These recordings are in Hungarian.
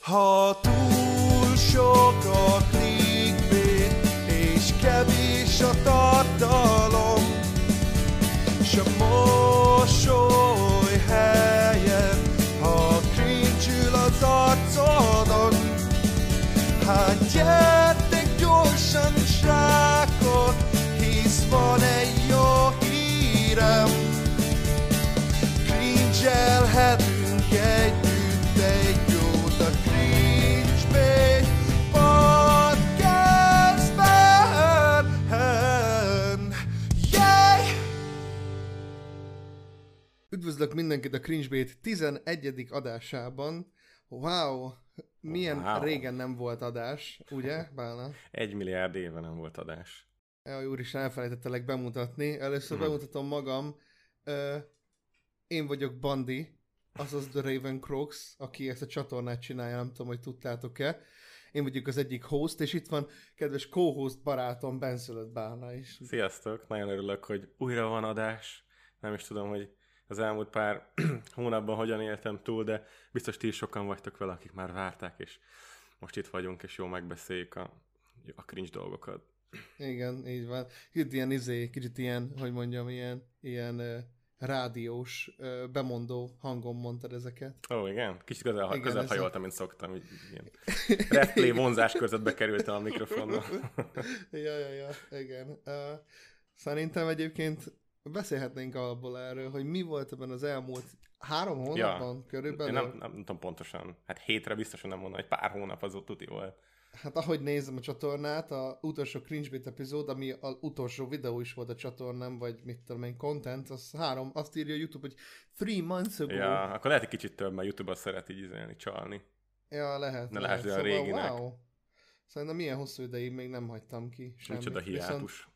Ha túl sok a clickbait, és kevés a tartalom, s a mosoly Üdvözlök mindenkit a Cringe Bait 11. adásában. Wow, milyen Wow. régen nem volt adás, ugye, Bálna? Egy milliárd éve nem volt adás. Jaj, úristen, elfelejtettelek bemutatni. Először Mhm. bemutatom magam. Ö, én vagyok Bandi, azaz The Raven Crocs, aki ezt a csatornát csinálja, nem tudom, hogy tudtátok-e. Én vagyok az egyik host, és itt van kedves co-host barátom, Benszülött Bálna is. Sziasztok, nagyon örülök, hogy újra van adás. Nem is tudom, hogy az elmúlt pár hónapban hogyan éltem túl, de biztos ti is sokan vagytok vele, akik már várták, és most itt vagyunk, és jó megbeszéljük a, a cringe dolgokat. Igen, így van. Kicsit ilyen izé, kicsit ilyen, hogy mondjam, ilyen, ilyen uh, rádiós, uh, bemondó hangon mondtad ezeket. Ó, igen? Kicsit közel, Igen, közel hajoltam, mint szoktam. Így, ilyen replay vonzás között bekerültem a mikrofonnal. ja, ja, ja, igen. Uh, szerintem egyébként beszélhetnénk abból erről, hogy mi volt ebben az elmúlt három hónapban ja. körülbelül. Én nem, nem, nem tudom pontosan. Hát hétre biztosan nem mondom, hogy pár hónap az ott tuti volt. Hát ahogy nézem a csatornát, a utolsó Cringe epizód, ami az utolsó videó is volt a csatornám, vagy mit tudom én, content, az három, azt írja a YouTube, hogy three months ago. Ja, akkor lehet egy kicsit több, mert YouTube azt szeret így izélni, csalni. ja lehet. Ne lásd olyan réginek. Wow. Szerintem milyen hosszú ideig még nem hagytam ki semmit. Micsoda hiátus. viszont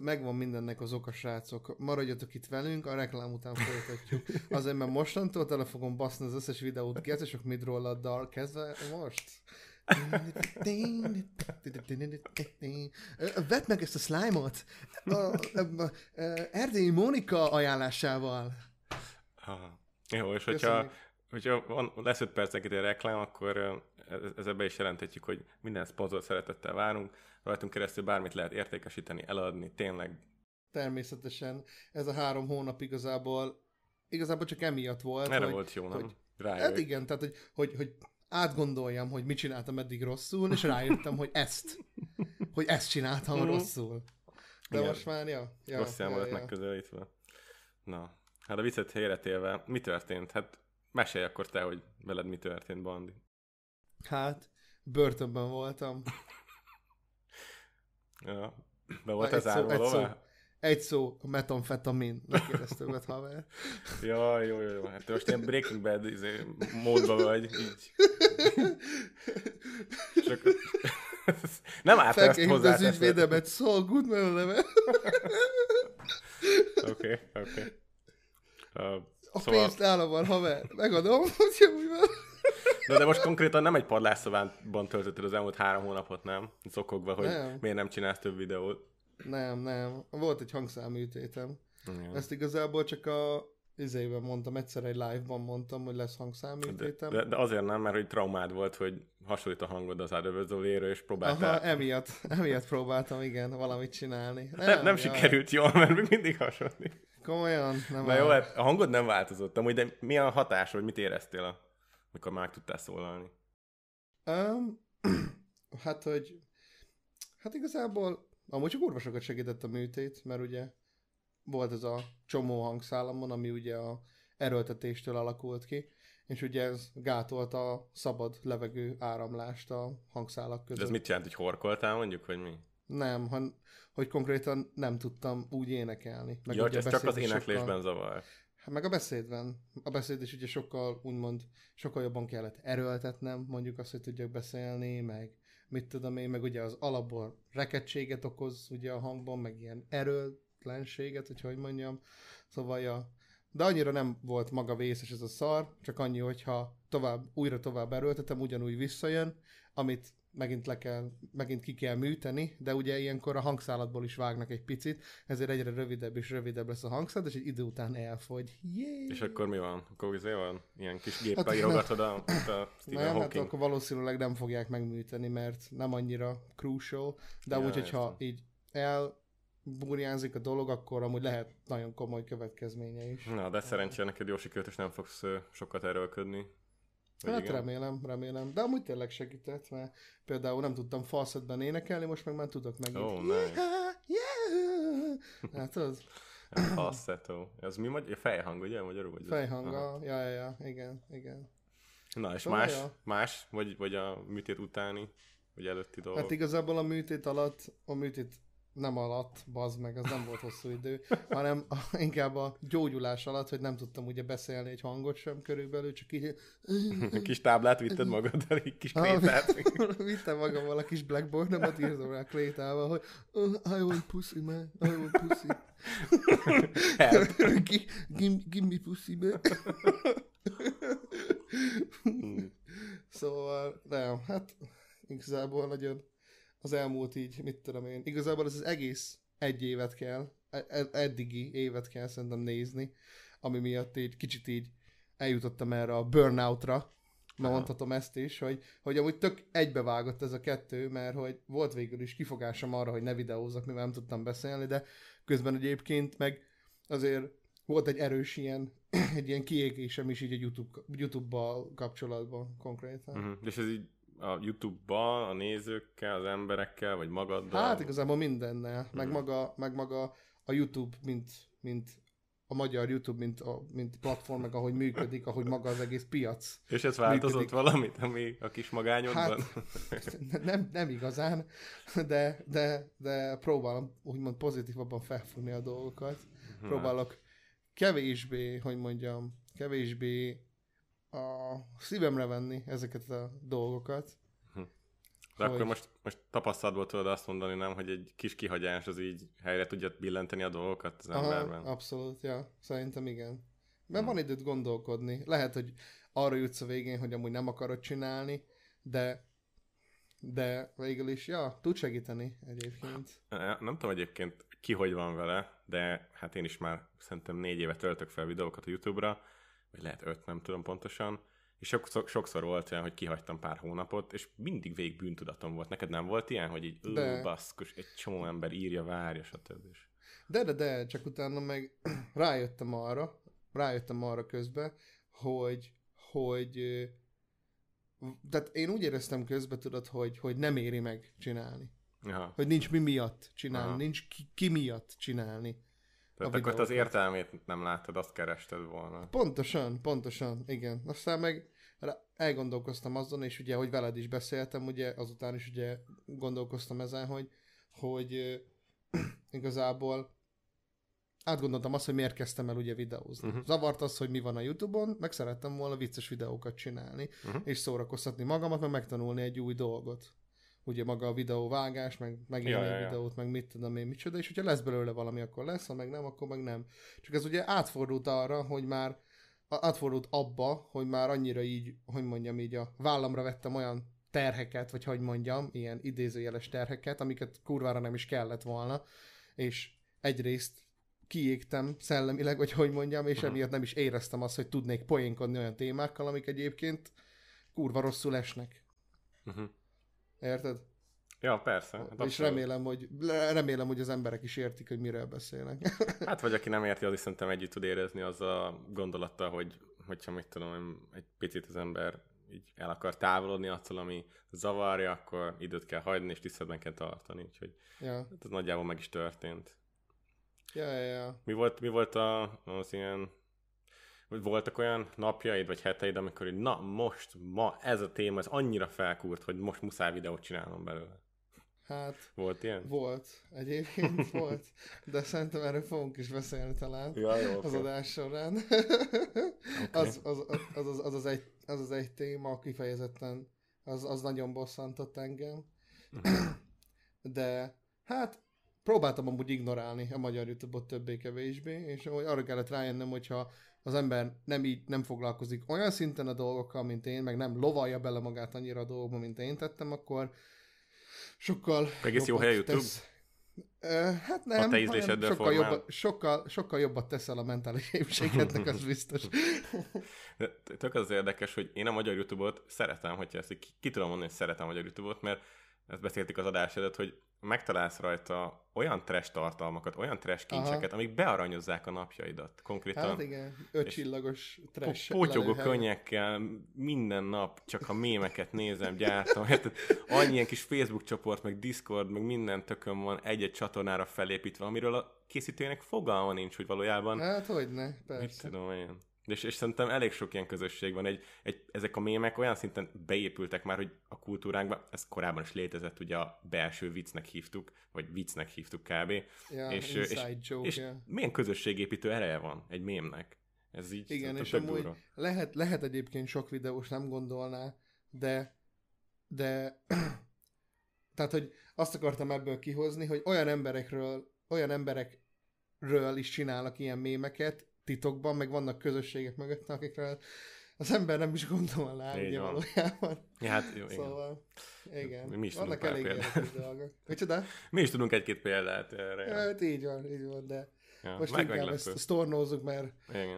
megvan mindennek az oka, srácok. Maradjatok itt velünk, a reklám után folytatjuk. Azért, mert mostantól tele fogom baszni az összes videót, gezesok midrolladdal kezdve most. Vedd meg ezt a slime-ot Erdélyi Mónika ajánlásával. Ah, jó, és hogyha, Köszönjük. hogyha van, lesz 5 percenként egy reklám, akkor ezzel be is jelenthetjük, hogy minden szponzor szeretettel várunk, rajtunk keresztül bármit lehet értékesíteni, eladni, tényleg. Természetesen ez a három hónap igazából igazából csak emiatt volt. Erre hogy, volt jó, nem? hogy-. Hát igen, tehát hogy, hogy, hogy átgondoljam, hogy mit csináltam eddig rosszul, és rájöttem, hogy ezt, hogy ezt csináltam Mhm. rosszul. De Igen. most már, ja. ja Rossz ja, volt ja. megközelítve. Na, hát a viccet helyretélve, mi történt? Hát mesélj akkor te, hogy veled mi történt, Bandi. Hát, börtönben voltam. Ja. Be volt szó, árva egy szó. Egy szó, metamfetamin. Ne kérdezz többet, haver. Ja, jó, jó, jó. Hát te most ilyen Breaking Bad izé, módban vagy, így. Csak... Nem állt ezt hozzá. az ügyvédemet, Saul Goodman a neve. Oké, oké. A Szóval- pénzt nálam van, haver. Megadom, hogy jó, mivel. De, de most konkrétan nem egy padlásszobában töltötted az elmúlt három hónapot, nem? Szokogva, hogy Nem. miért nem csinálsz több videót. Nem, nem. Volt egy hangszáműtétem. Igen. Ezt igazából csak a izében mondtam, egyszer egy live-ban mondtam, hogy lesz De, hangszáműtétem. de, de, azért nem, mert hogy traumád volt, hogy hasonlít a hangod az Ádövözóléről, és próbáltál. Aha, emiatt, emiatt próbáltam, igen, valamit csinálni. nem, nem jaj. sikerült jól, mert még mindig hasonlít. Komolyan, nem Na áll. jó, hát a hangod nem változott amúgy, de mi a hatás, vagy mit éreztél, a, mikor már tudtál szólalni? Um, hát, hogy hát igazából amúgy csak kurva sokat segített a műtét, mert ugye volt ez a csomó hangszálamon, ami ugye a erőltetéstől alakult ki, és ugye ez gátolta a szabad levegő áramlást a hangszálak De között. ez mit jelent, hogy horkoltál mondjuk, vagy mi? Nem, han, hogy konkrétan nem tudtam úgy énekelni. Meg ja, ugye ez csak az éneklésben zavar. Hát meg a beszédben. A beszéd is ugye sokkal, úgymond, sokkal jobban kellett erőltetnem, mondjuk azt, hogy tudjak beszélni, meg mit tudom én, meg ugye az alapból rekedtséget okoz ugye a hangban, meg ilyen erőtlenséget, hogy hogy mondjam. Szóval, ja. De annyira nem volt maga vészes ez a szar, csak annyi, hogyha tovább, újra tovább erőltetem, ugyanúgy visszajön, amit megint, le kell, megint ki kell műteni, de ugye ilyenkor a hangszálatból is vágnak egy picit, ezért egyre rövidebb és rövidebb lesz a hangszállat, és egy idő után elfogy. Yay! És akkor mi van? Akkor izé van? Ilyen kis géppel hát, írogatod a, a Stephen nem, Hawking? hát akkor valószínűleg nem fogják megműteni, mert nem annyira crucial, de Ja, úgy, hogyha így elburjánzik a dolog, akkor amúgy lehet nagyon komoly következménye is. Na, de szerencsére neked jó sikerült, és nem fogsz sokat erőlködni. Hát igen? remélem, remélem. De amúgy tényleg segített, mert például nem tudtam falszedben énekelni, most meg már tudok megint. Ó, nice. Yeah, yeah. Hát az falsetto. Ez mi magyar? Fejhang, ugye? Magyarul? Vagy fejhanga. Ja, ja, ja, igen, igen. Na, és Szóval, más? ja. Más? Vagy, vagy a műtét utáni? Vagy előtti dolgok? Hát igazából a műtét alatt, a műtét nem alatt, bazd meg, az nem volt hosszú idő, hanem a, inkább a gyógyulás alatt, hogy nem tudtam ugye beszélni egy hangot sem körülbelül, csak így kis táblát vitted magaddal, egy kis Ah, krétát. Vittem magammal a kis blackboardomat, írtam rá krétával, hogy oh, I want pussy, man, I want pussy. Give me pussy, man. Hmm. szóval, nem, hát igazából nagyon az elmúlt így, mit tudom én, igazából ez az egész egy évet kell, e- e- eddigi évet kell szerintem nézni, ami miatt így kicsit így eljutottam erre a burnoutra, ma mondhatom ezt is, hogy, hogy amúgy tök egybevágott ez a kettő, mert hogy volt végül is kifogásom arra, hogy ne videózzak, mivel nem tudtam beszélni, de közben egyébként meg azért volt egy erős ilyen, egy ilyen kiégésem is így a YouTube, YouTube-bal kapcsolatban konkrétan. Mhm. És ez így a YouTube-ban, a nézőkkel, az emberekkel, vagy magaddal? Hát igazából mindennel, meg Mhm. maga, meg maga a YouTube, mint, mint a magyar YouTube, mint, a, mint platform, meg ahogy működik, ahogy maga az egész piac. És ez változott működik. valamit, ami a kis magányodban? Hát, nem, nem igazán, de, de, de próbálom úgymond pozitívabban felfogni a dolgokat. Na, Próbálok kevésbé, hogy mondjam, kevésbé a szívemre venni ezeket a dolgokat. De akkor hogy- most, most tapasztalatból tudod azt mondani, nem, hogy egy kis kihagyás az így helyre tudja billenteni a dolgokat az emberben? Aha, abszolút, ja, szerintem igen. Mert Hmm. van időt gondolkodni. Lehet, hogy arra jutsz a végén, hogy amúgy nem akarod csinálni, de de végül is, ja, tud segíteni egyébként. Nem tudom egyébként ki hogy van vele, de hát én is már szerintem négy éve töltök fel videókat a YouTube-ra, vagy lehet öt, nem tudom pontosan, és sokszor, sokszor volt olyan, hogy kihagytam pár hónapot, és mindig végig bűntudatom volt. Neked nem volt ilyen, hogy így, De. baszkus, egy csomó ember írja, várja, stb. De, de, de, csak utána meg rájöttem arra, rájöttem arra közben, hogy, hogy tehát én úgy éreztem közben, tudod, hogy, hogy nem éri meg csinálni. Aha. Hogy nincs mi miatt csinálni, Aha. nincs ki, ki miatt csinálni. Tehát a akkor az értelmét nem láttad, azt kerested volna. Pontosan, pontosan, igen. Aztán meg elgondolkoztam azon, és ugye, hogy veled is beszéltem, ugye, azután is ugye gondolkoztam ezen, hogy, hogy ö, igazából átgondoltam azt, hogy miért kezdtem el ugye videózni. Uh-huh. Zavart az, hogy mi van a Youtube-on, meg szerettem volna vicces videókat csinálni, uh-huh. és szórakoztatni magamat, meg megtanulni egy új dolgot. Ugye maga a videóvágás, meg megélni Ja, egy ja. videót, meg mit tudom én, micsoda, és hogyha lesz belőle valami, akkor lesz, ha meg nem, akkor meg nem. Csak ez ugye átfordult arra, hogy már átfordult abba, hogy már annyira így, hogy mondjam így, a vállamra vettem olyan terheket, vagy hogy mondjam, ilyen idézőjeles terheket, amiket kurvára nem is kellett volna, és egyrészt kiégtem szellemileg, vagy hogy mondjam, és Aha. emiatt nem is éreztem azt, hogy tudnék poénkodni olyan témákkal, amik egyébként kurva rosszul esnek. Uh-huh. Érted? Ja, persze. Hát és abszolút. remélem hogy, remélem, hogy az emberek is értik, hogy miről beszélek. Hát vagy aki nem érti, az is szerintem együtt tud érezni az a gondolattal, hogy hogyha mit tudom, egy picit az ember így el akar távolodni attól, ami zavarja, akkor időt kell hagyni, és tiszteletben kell tartani. Úgyhogy ja. hát ez nagyjából meg is történt. Ja, ja, ja. Mi volt, mi volt a, az ilyen, voltak olyan napjaid, vagy heteid, amikor így, na most, ma ez a téma, ez annyira felkúrt, hogy most muszáj videót csinálnom belőle. Hát Volt ilyen? volt, egyébként volt, de szerintem erről fogunk is beszélni talán Ja, jó, az oké. adás során. az, az, az, az, az, az, egy, az az egy téma kifejezetten, az, az nagyon bosszantott engem. Mhm. De hát próbáltam amúgy ignorálni a magyar YouTube-ot többé-kevésbé, és arra kellett rájönnöm, hogyha az ember nem így nem foglalkozik olyan szinten a dolgokkal, mint én, meg nem lovalja bele magát annyira a dolgokba, mint én tettem, akkor sokkal Egész jó hely YouTube? Tesz, Hát nem, a te ízléseddel sokkal, jobba, sokkal, sokkal jobbat teszel a mentális épségednek, az biztos. Tök az érdekes, hogy én a magyar YouTube-ot szeretem, hogyha ezt ki, ki tudom mondani, hogy szeretem a magyar YouTube-ot, mert ezt beszéltük az adás előtt, hogy megtalálsz rajta olyan trash tartalmakat, olyan trash kincseket, Aha. amik bearanyozzák a napjaidat. Konkrétan. Hát igen, ötcsillagos trash. Pótyogó könnyekkel minden nap csak a mémeket nézem, gyártom. Hát, annyi ilyen kis Facebook csoport, meg Discord, meg minden tökön van egy-egy csatornára felépítve, amiről a készítőjének fogalma nincs, hogy valójában... Hát hogyne, persze. Mit tudom én. És, és szerintem elég sok ilyen közösség van. Egy, egy, ezek a mémek olyan szinten beépültek már, hogy a kultúránkba, ez korábban is létezett, ugye a belső viccnek hívtuk, vagy viccnek hívtuk kb. Ja, és, és, joke, és yeah. milyen közösségépítő ereje van egy mémnek? Ez így Igen, és amúgy lehet, lehet egyébként sok videós nem gondolná, de de tehát, hogy azt akartam ebből kihozni, hogy olyan emberekről, olyan emberekről is csinálnak ilyen mémeket, titokban, meg vannak közösségek mögött, akikről az ember nem is gondolná, Így ugye van. valójában. Ja, hát jó, szóval, igen. Mi is vannak elég érdekes dolgok. Micsoda? Mi is tudunk egy-két példát erre. Ja, hát így van, így van, de ja, most meg inkább meglepő. ezt sztornózzuk, mert igen.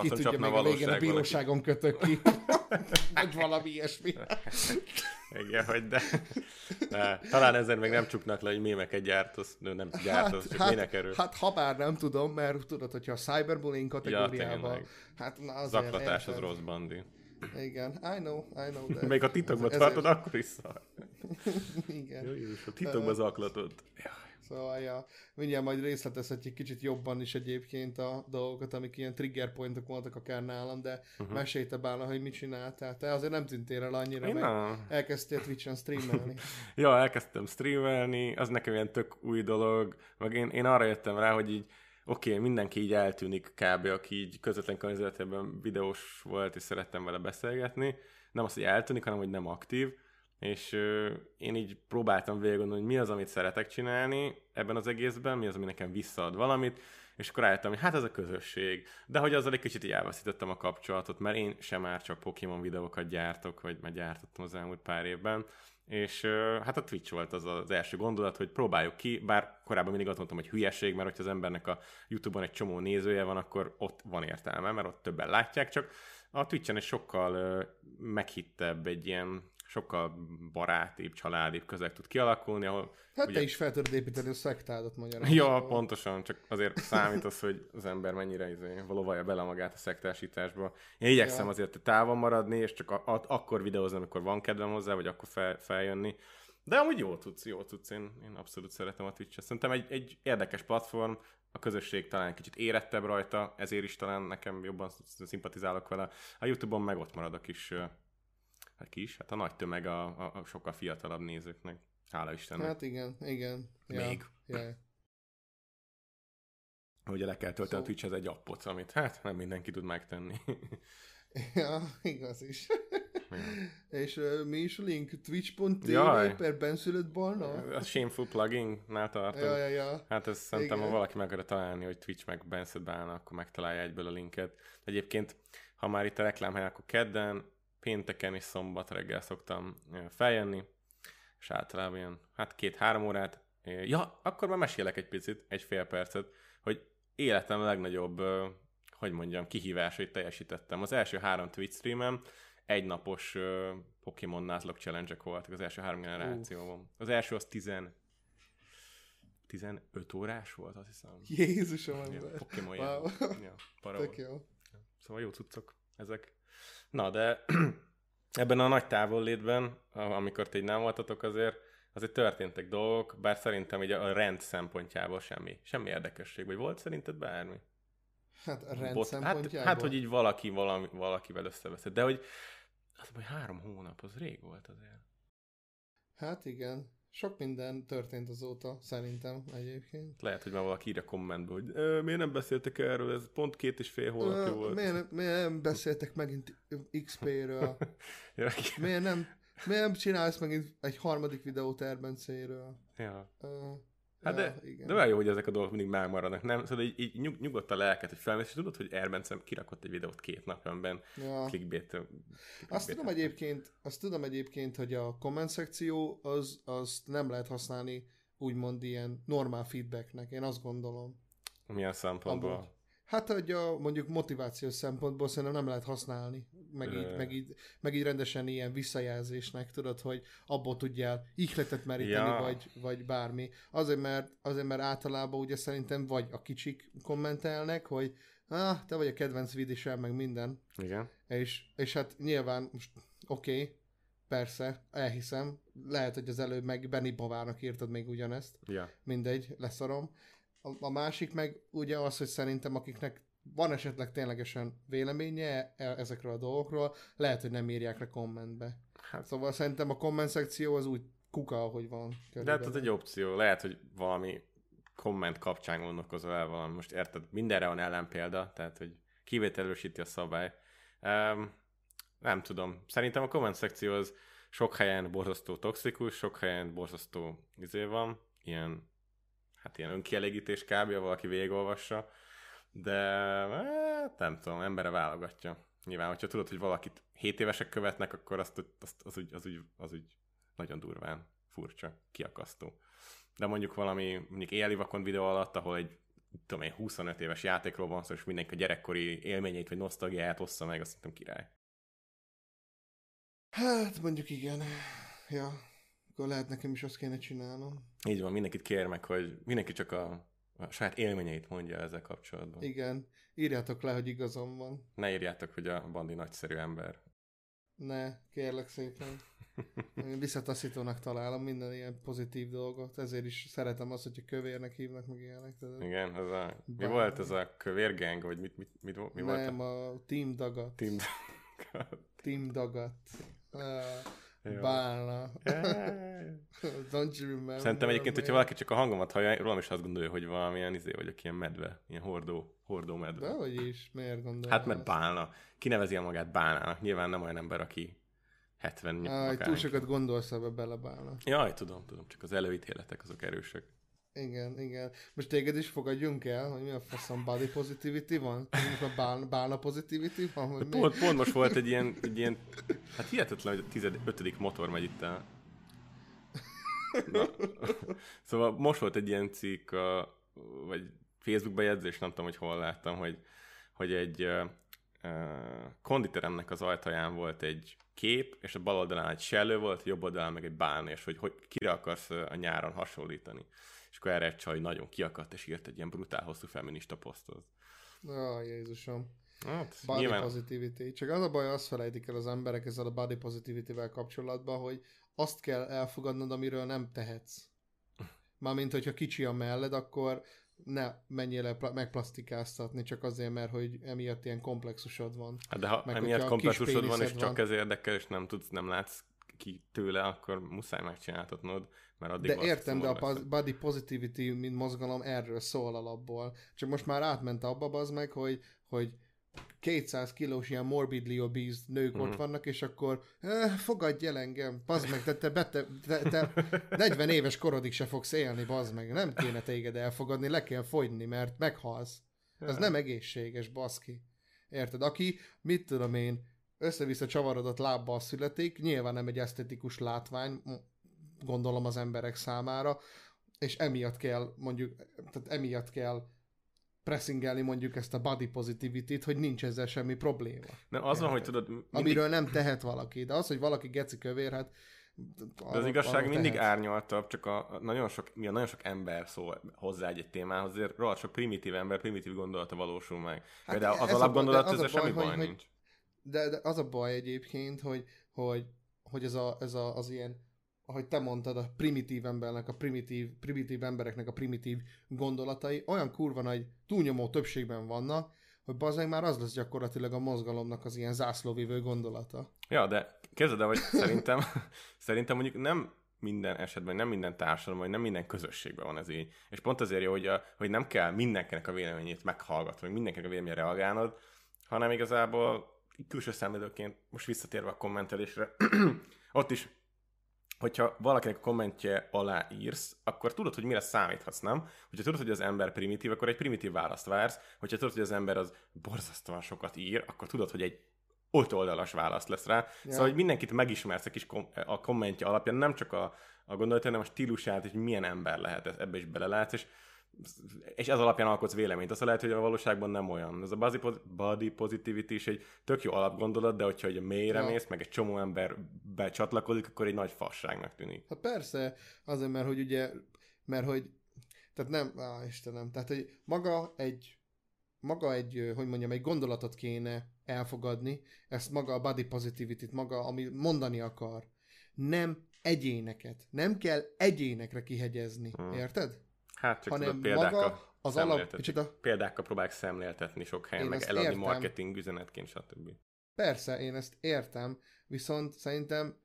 Ki tudja, még a végén a bíróságon kötök ki. Vagy valami ilyesmi. Igen, hogy de, de. Talán ezzel még nem csuknak le, hogy mémeket gyártasz, nem gyártasz, hát, csak hát, minek erő. Hát ha bár nem tudom, mert tudod, hogyha a cyberbullying kategóriában... Ja, hát na azért Zaklatás az rossz bandi. Igen, I know, I know. De Még a titokban tartod, akkor is szar. Igen. Jó, Jézus, a titokban zaklatod. Ja. Szóval, ja, mindjárt majd részletezhetjük kicsit jobban is egyébként a dolgokat, amik ilyen trigger pointok voltak akár nálam, de uh-huh. mesélj te bála, hogy mit csináltál. Te azért nem tűntél el annyira, Én meg elkezdtél Twitch-en streamelni. ja, elkezdtem streamelni, az nekem ilyen tök új dolog, meg én, én arra jöttem rá, hogy így oké, okay, mindenki így eltűnik kb., aki így közvetlen környezetében videós volt, és szerettem vele beszélgetni. Nem az, hogy eltűnik, hanem hogy nem aktív és én így próbáltam végig hogy mi az, amit szeretek csinálni ebben az egészben, mi az, ami nekem visszaad valamit, és akkor rájöttem, hogy hát ez a közösség. De hogy azzal egy kicsit így elveszítettem a kapcsolatot, mert én sem már csak Pokémon videókat gyártok, vagy már gyártottam az elmúlt pár évben, és hát a Twitch volt az az első gondolat, hogy próbáljuk ki, bár korábban mindig azt mondtam, hogy hülyeség, mert hogyha az embernek a YouTube-on egy csomó nézője van, akkor ott van értelme, mert ott többen látják, csak a Twitch-en egy sokkal meghittebb, egy ilyen sokkal barátibb, családibb közeg tud kialakulni, ahol... Hát ugye... te is fel tudod építeni a szektádat magyarán. Ja, pontosan, csak azért számít az, hogy az ember mennyire izé, valóvalja bele magát a szektásításba. Én igyekszem ja. azért távol maradni, és csak a, a, akkor videózni, amikor van kedvem hozzá, vagy akkor fel, feljönni. De amúgy jó tudsz, jó tudsz, én, én abszolút szeretem a Twitch-et. Szerintem egy, egy érdekes platform, a közösség talán kicsit érettebb rajta, ezért is talán nekem jobban szimpatizálok vele. A Youtube-on meg ott marad a kis hát kis, hát a nagy tömeg a, a, a sokkal fiatalabb nézőknek. Hála Istennek. Hát igen, igen. Még. Ja. Ugye le kell tölteni a Twitch-hez egy appot, amit hát nem mindenki tud megtenni. ja, igaz is. Ja. És uh, mi is a link? Twitch.tv per benszülött barna? A Shameful Plugin-nál tartom. Ja, ja, ja. Hát ez szerintem, Igen. ha valaki meg akarja találni, hogy Twitch meg benszülött barna, akkor megtalálja egyből a linket. Egyébként, ha már itt a reklámhely, akkor kedden pénteken és szombat reggel szoktam feljönni, és általában ilyen, hát két-három órát. Ja, akkor már mesélek egy picit, egy fél percet, hogy életem legnagyobb, hogy mondjam, kihívásait teljesítettem. Az első három Twitch streamem egynapos Pokémon Nuzlocke challenge voltak az első három generációban. Az első az 10 15 órás volt, azt hiszem. Jézusom, ember. Pokémon wow. ja, Tök jó. Szóval jó cuccok ezek. Na, de ebben a nagy távollétben, amikor ti nem voltatok azért, azért történtek dolgok, bár szerintem így a rend szempontjából semmi, semmi érdekesség. Vagy volt szerinted bármi? Hát a rend Bot? Hát, hát, hogy így valaki valami, valakivel összeveszed. De hogy, az, hogy három hónap, az rég volt azért. Hát igen. Sok minden történt azóta, szerintem egyébként. Lehet, hogy már valaki írja kommentbe, hogy e, miért nem beszéltek erről, ez pont két és fél hónapja e, volt. Miért, miért nem beszéltek megint XP-ről? ja, miért, nem, miért nem csinálsz megint egy harmadik videót Erbencéről? Ja. Uh, Hát Ja, de, igen. de olyan jó, hogy ezek a dolgok mindig megmaradnak, nem? Szóval így, így nyug, nyugodt a lelket, hogy felmész, és tudod, hogy Erbencem kirakott egy videót két napja, amiben Ja. clickbait, Azt tudom egyébként, azt tudom egyébként, hogy a komment szekció az, azt nem lehet használni úgymond ilyen normál feedbacknek, én azt gondolom. milyen szempontból. Amúgy. Hát, hogy a mondjuk motivációs szempontból szerintem nem lehet használni, meg így, meg így, meg így rendesen ilyen visszajelzésnek, tudod, hogy abból tudjál ihletet meríteni, Ja. vagy, vagy bármi. Azért mert, azért, mert általában ugye szerintem vagy a kicsik kommentelnek, hogy ah, te vagy a kedvenc vidisel, meg minden, Igen. és, és hát nyilván most oké, okay, persze, elhiszem, lehet, hogy az előbb meg Benny Bavárnak írtad még ugyanezt, Ja. mindegy, leszarom. A, a másik meg ugye az, hogy szerintem akiknek van esetleg ténylegesen véleménye e- ezekről a dolgokról, lehet, hogy nem írják le kommentbe. Hát, Szóval szerintem a komment szekció az úgy kuka, ahogy van. de hát körülbelül. ez egy opció. Lehet, hogy valami komment kapcsán gondolkozol el valami. Most érted, mindenre van ellenpélda, tehát, hogy kivételősíti a szabály. Um, nem tudom. Szerintem a komment szekció az sok helyen borzasztó toxikus, sok helyen borzasztó izé van, ilyen, hát ilyen önkielégítés kb. valaki végigolvassa, de hát, nem tudom, embere válogatja. Nyilván, hogyha tudod, hogy valakit 7 évesek követnek, akkor azt, azt az, úgy, az, úgy, az úgy nagyon durván furcsa, kiakasztó. De mondjuk valami, mondjuk éjjeli vakon videó alatt, ahol egy tudom én, 25 éves játékról van szó, és mindenki a gyerekkori élményeit vagy nosztalgiáját ossza meg, azt szerintem király. Hát mondjuk igen. Ja, akkor lehet nekem is azt kéne csinálnom. Így van, mindenkit kér meg, hogy mindenki csak a, a saját élményeit mondja ezzel kapcsolatban. Igen. Írjátok le, hogy igazam van. Ne írjátok, hogy a Bandi nagyszerű ember. Ne, kérlek szépen. Én visszataszítónak találom minden ilyen pozitív dolgot, ezért is szeretem azt, hogyha kövérnek hívnak meg ilyenek. tudod. Igen, ez a, mi Bár- volt ez a kövérgeng, vagy mit, mit, mit, mi volt Nem, a a Team Dagat. team? Team Dagat. Uh, Jó. Bálna. Don't you remember? Szerintem egyébként, hogyha valaki csak a hangomat hallja, rólam is azt gondolja, hogy valamilyen izé vagyok, ilyen medve, ilyen hordó, hordó medve. Dehogy is, miért gondolod? Hát mert bálna. Kinevezi el magát bálnának. Nyilván nem olyan ember, aki 70 Áj, túl sokat gondolsz ebbe bele, Bálna. Jaj, tudom, tudom, csak az előítéletek azok erősek. Igen, igen. Most téged is fogadjunk el, hogy mi a faszom body positivity van? Most a bálna, bálna positivity van? Mi? Pont, pont most volt egy ilyen, egy ilyen, hát hihetetlen, hogy a 15. motor megy itt el. Na. Szóval most volt egy ilyen cikk, vagy Facebook bejegyzés, nem tudom, hogy hol láttam, hogy, hogy egy konditeremnek az ajtaján volt egy kép, és a bal oldalán egy sellő volt, a jobb oldalán meg egy bálna, és hogy, hogy kire akarsz a nyáron hasonlítani. És akkor erre egy csaj nagyon kiakadt, és írt egy ilyen brutál hosszú feminista posztot. Ó, Jézusom. Hát, Body nyilván, positivity. Csak az a baj, azt felejtik el az emberek ezzel a body positivity-vel kapcsolatban, hogy azt kell elfogadnod, amiről nem tehetsz. Mármint, hogyha kicsi a melled, akkor ne menjél pla- megplasztikáztatni csak azért, mert hogy emiatt ilyen komplexusod van. Hát de ha Meg emiatt komplexusod van, és péniszed csak van. ez érdekel, és nem tudsz, nem látsz ki tőle, akkor muszáj megcsináltatnod, mert addig De értem, de a body positivity, mint mozgalom erről szól alapból. Csak most már átment abba az meg, hogy, hogy 200 kilós ilyen morbidly obese nők Mhm. ott vannak, és akkor eh, fogadj el engem, bazd meg, te, te, te, te, te 40 éves korodig se fogsz élni, bazd meg, nem kéne téged elfogadni, le kell fogyni, mert meghalsz. Ez nem egészséges, baszki. Érted? Aki, mit tudom én, össze-vissza csavarodott lábbal születik, nyilván nem egy esztetikus látvány, gondolom az emberek számára, és emiatt kell mondjuk, tehát emiatt kell pressingelni mondjuk ezt a body positivity-t, hogy nincs ezzel semmi probléma. Nem, az van, hogy tudod, mindig, Amiről nem tehet valaki, de az, hogy valaki geci kövér, hát de az igazság mindig árnyaltabb, csak a, a nagyon sok, mi a nagyon sok ember szól hozzá egy, témához, azért rohadt sok primitív ember, primitív gondolata valósul meg. Hát Például az ez alapgondolat, de a semmi baj, hogy- nincs. De, de az a baj egyébként, hogy, hogy, hogy ez, a, ez a, az ilyen, ahogy te mondtad, a primitív embernek, a primitív, primitív embereknek a primitív gondolatai olyan kurva nagy túlnyomó többségben vannak, hogy bazdmeg már az lesz gyakorlatilag a mozgalomnak az ilyen zászlóvivő gondolata. Ja, de képzeld el, hogy szerintem, szerintem mondjuk nem minden esetben, nem minden társadalom, vagy nem minden közösségben van ez így. És pont azért jó, hogy, a, hogy nem kell mindenkinek a véleményét meghallgatni, vagy mindenkinek a véleményére reagálnod, hanem igazából külső szemlélőként, most visszatérve a kommentelésre, ott is hogyha valakinek a kommentje alá írsz, akkor tudod, hogy mire számíthatsz, nem? Hogyha tudod, hogy az ember primitív, akkor egy primitív választ vársz, hogyha tudod, hogy az ember az borzasztóan sokat ír, akkor tudod, hogy egy oldalas választ lesz rá. Ja. Szóval, hogy mindenkit megismersz a kis kom- a kommentje alapján, nem csak a, a gondolat, hanem a stílusát, hogy milyen ember lehet, ebbe is belelátsz, és és ez alapján alkotsz véleményt. Azt lehet, hogy a valóságban nem olyan. Ez a body positivity is egy tök jó alapgondolat, de hogyha egy mélyre ja. mész, meg egy csomó ember becsatlakozik, akkor egy nagy fasságnak tűnik. Hát persze, azért, mert hogy ugye, mert hogy, tehát nem, á, Istenem, tehát hogy maga egy, maga egy, hogy mondjam, egy gondolatot kéne elfogadni, ezt maga a body positivity-t, maga, ami mondani akar. Nem egyéneket. Nem kell egyénekre kihegyezni. Hmm. Érted? Hát csak hanem példákkal maga az alap... Kicsit Példákkal próbálják szemléltetni sok helyen, én meg eladni értem. marketing üzenetként, stb. Persze, én ezt értem, viszont szerintem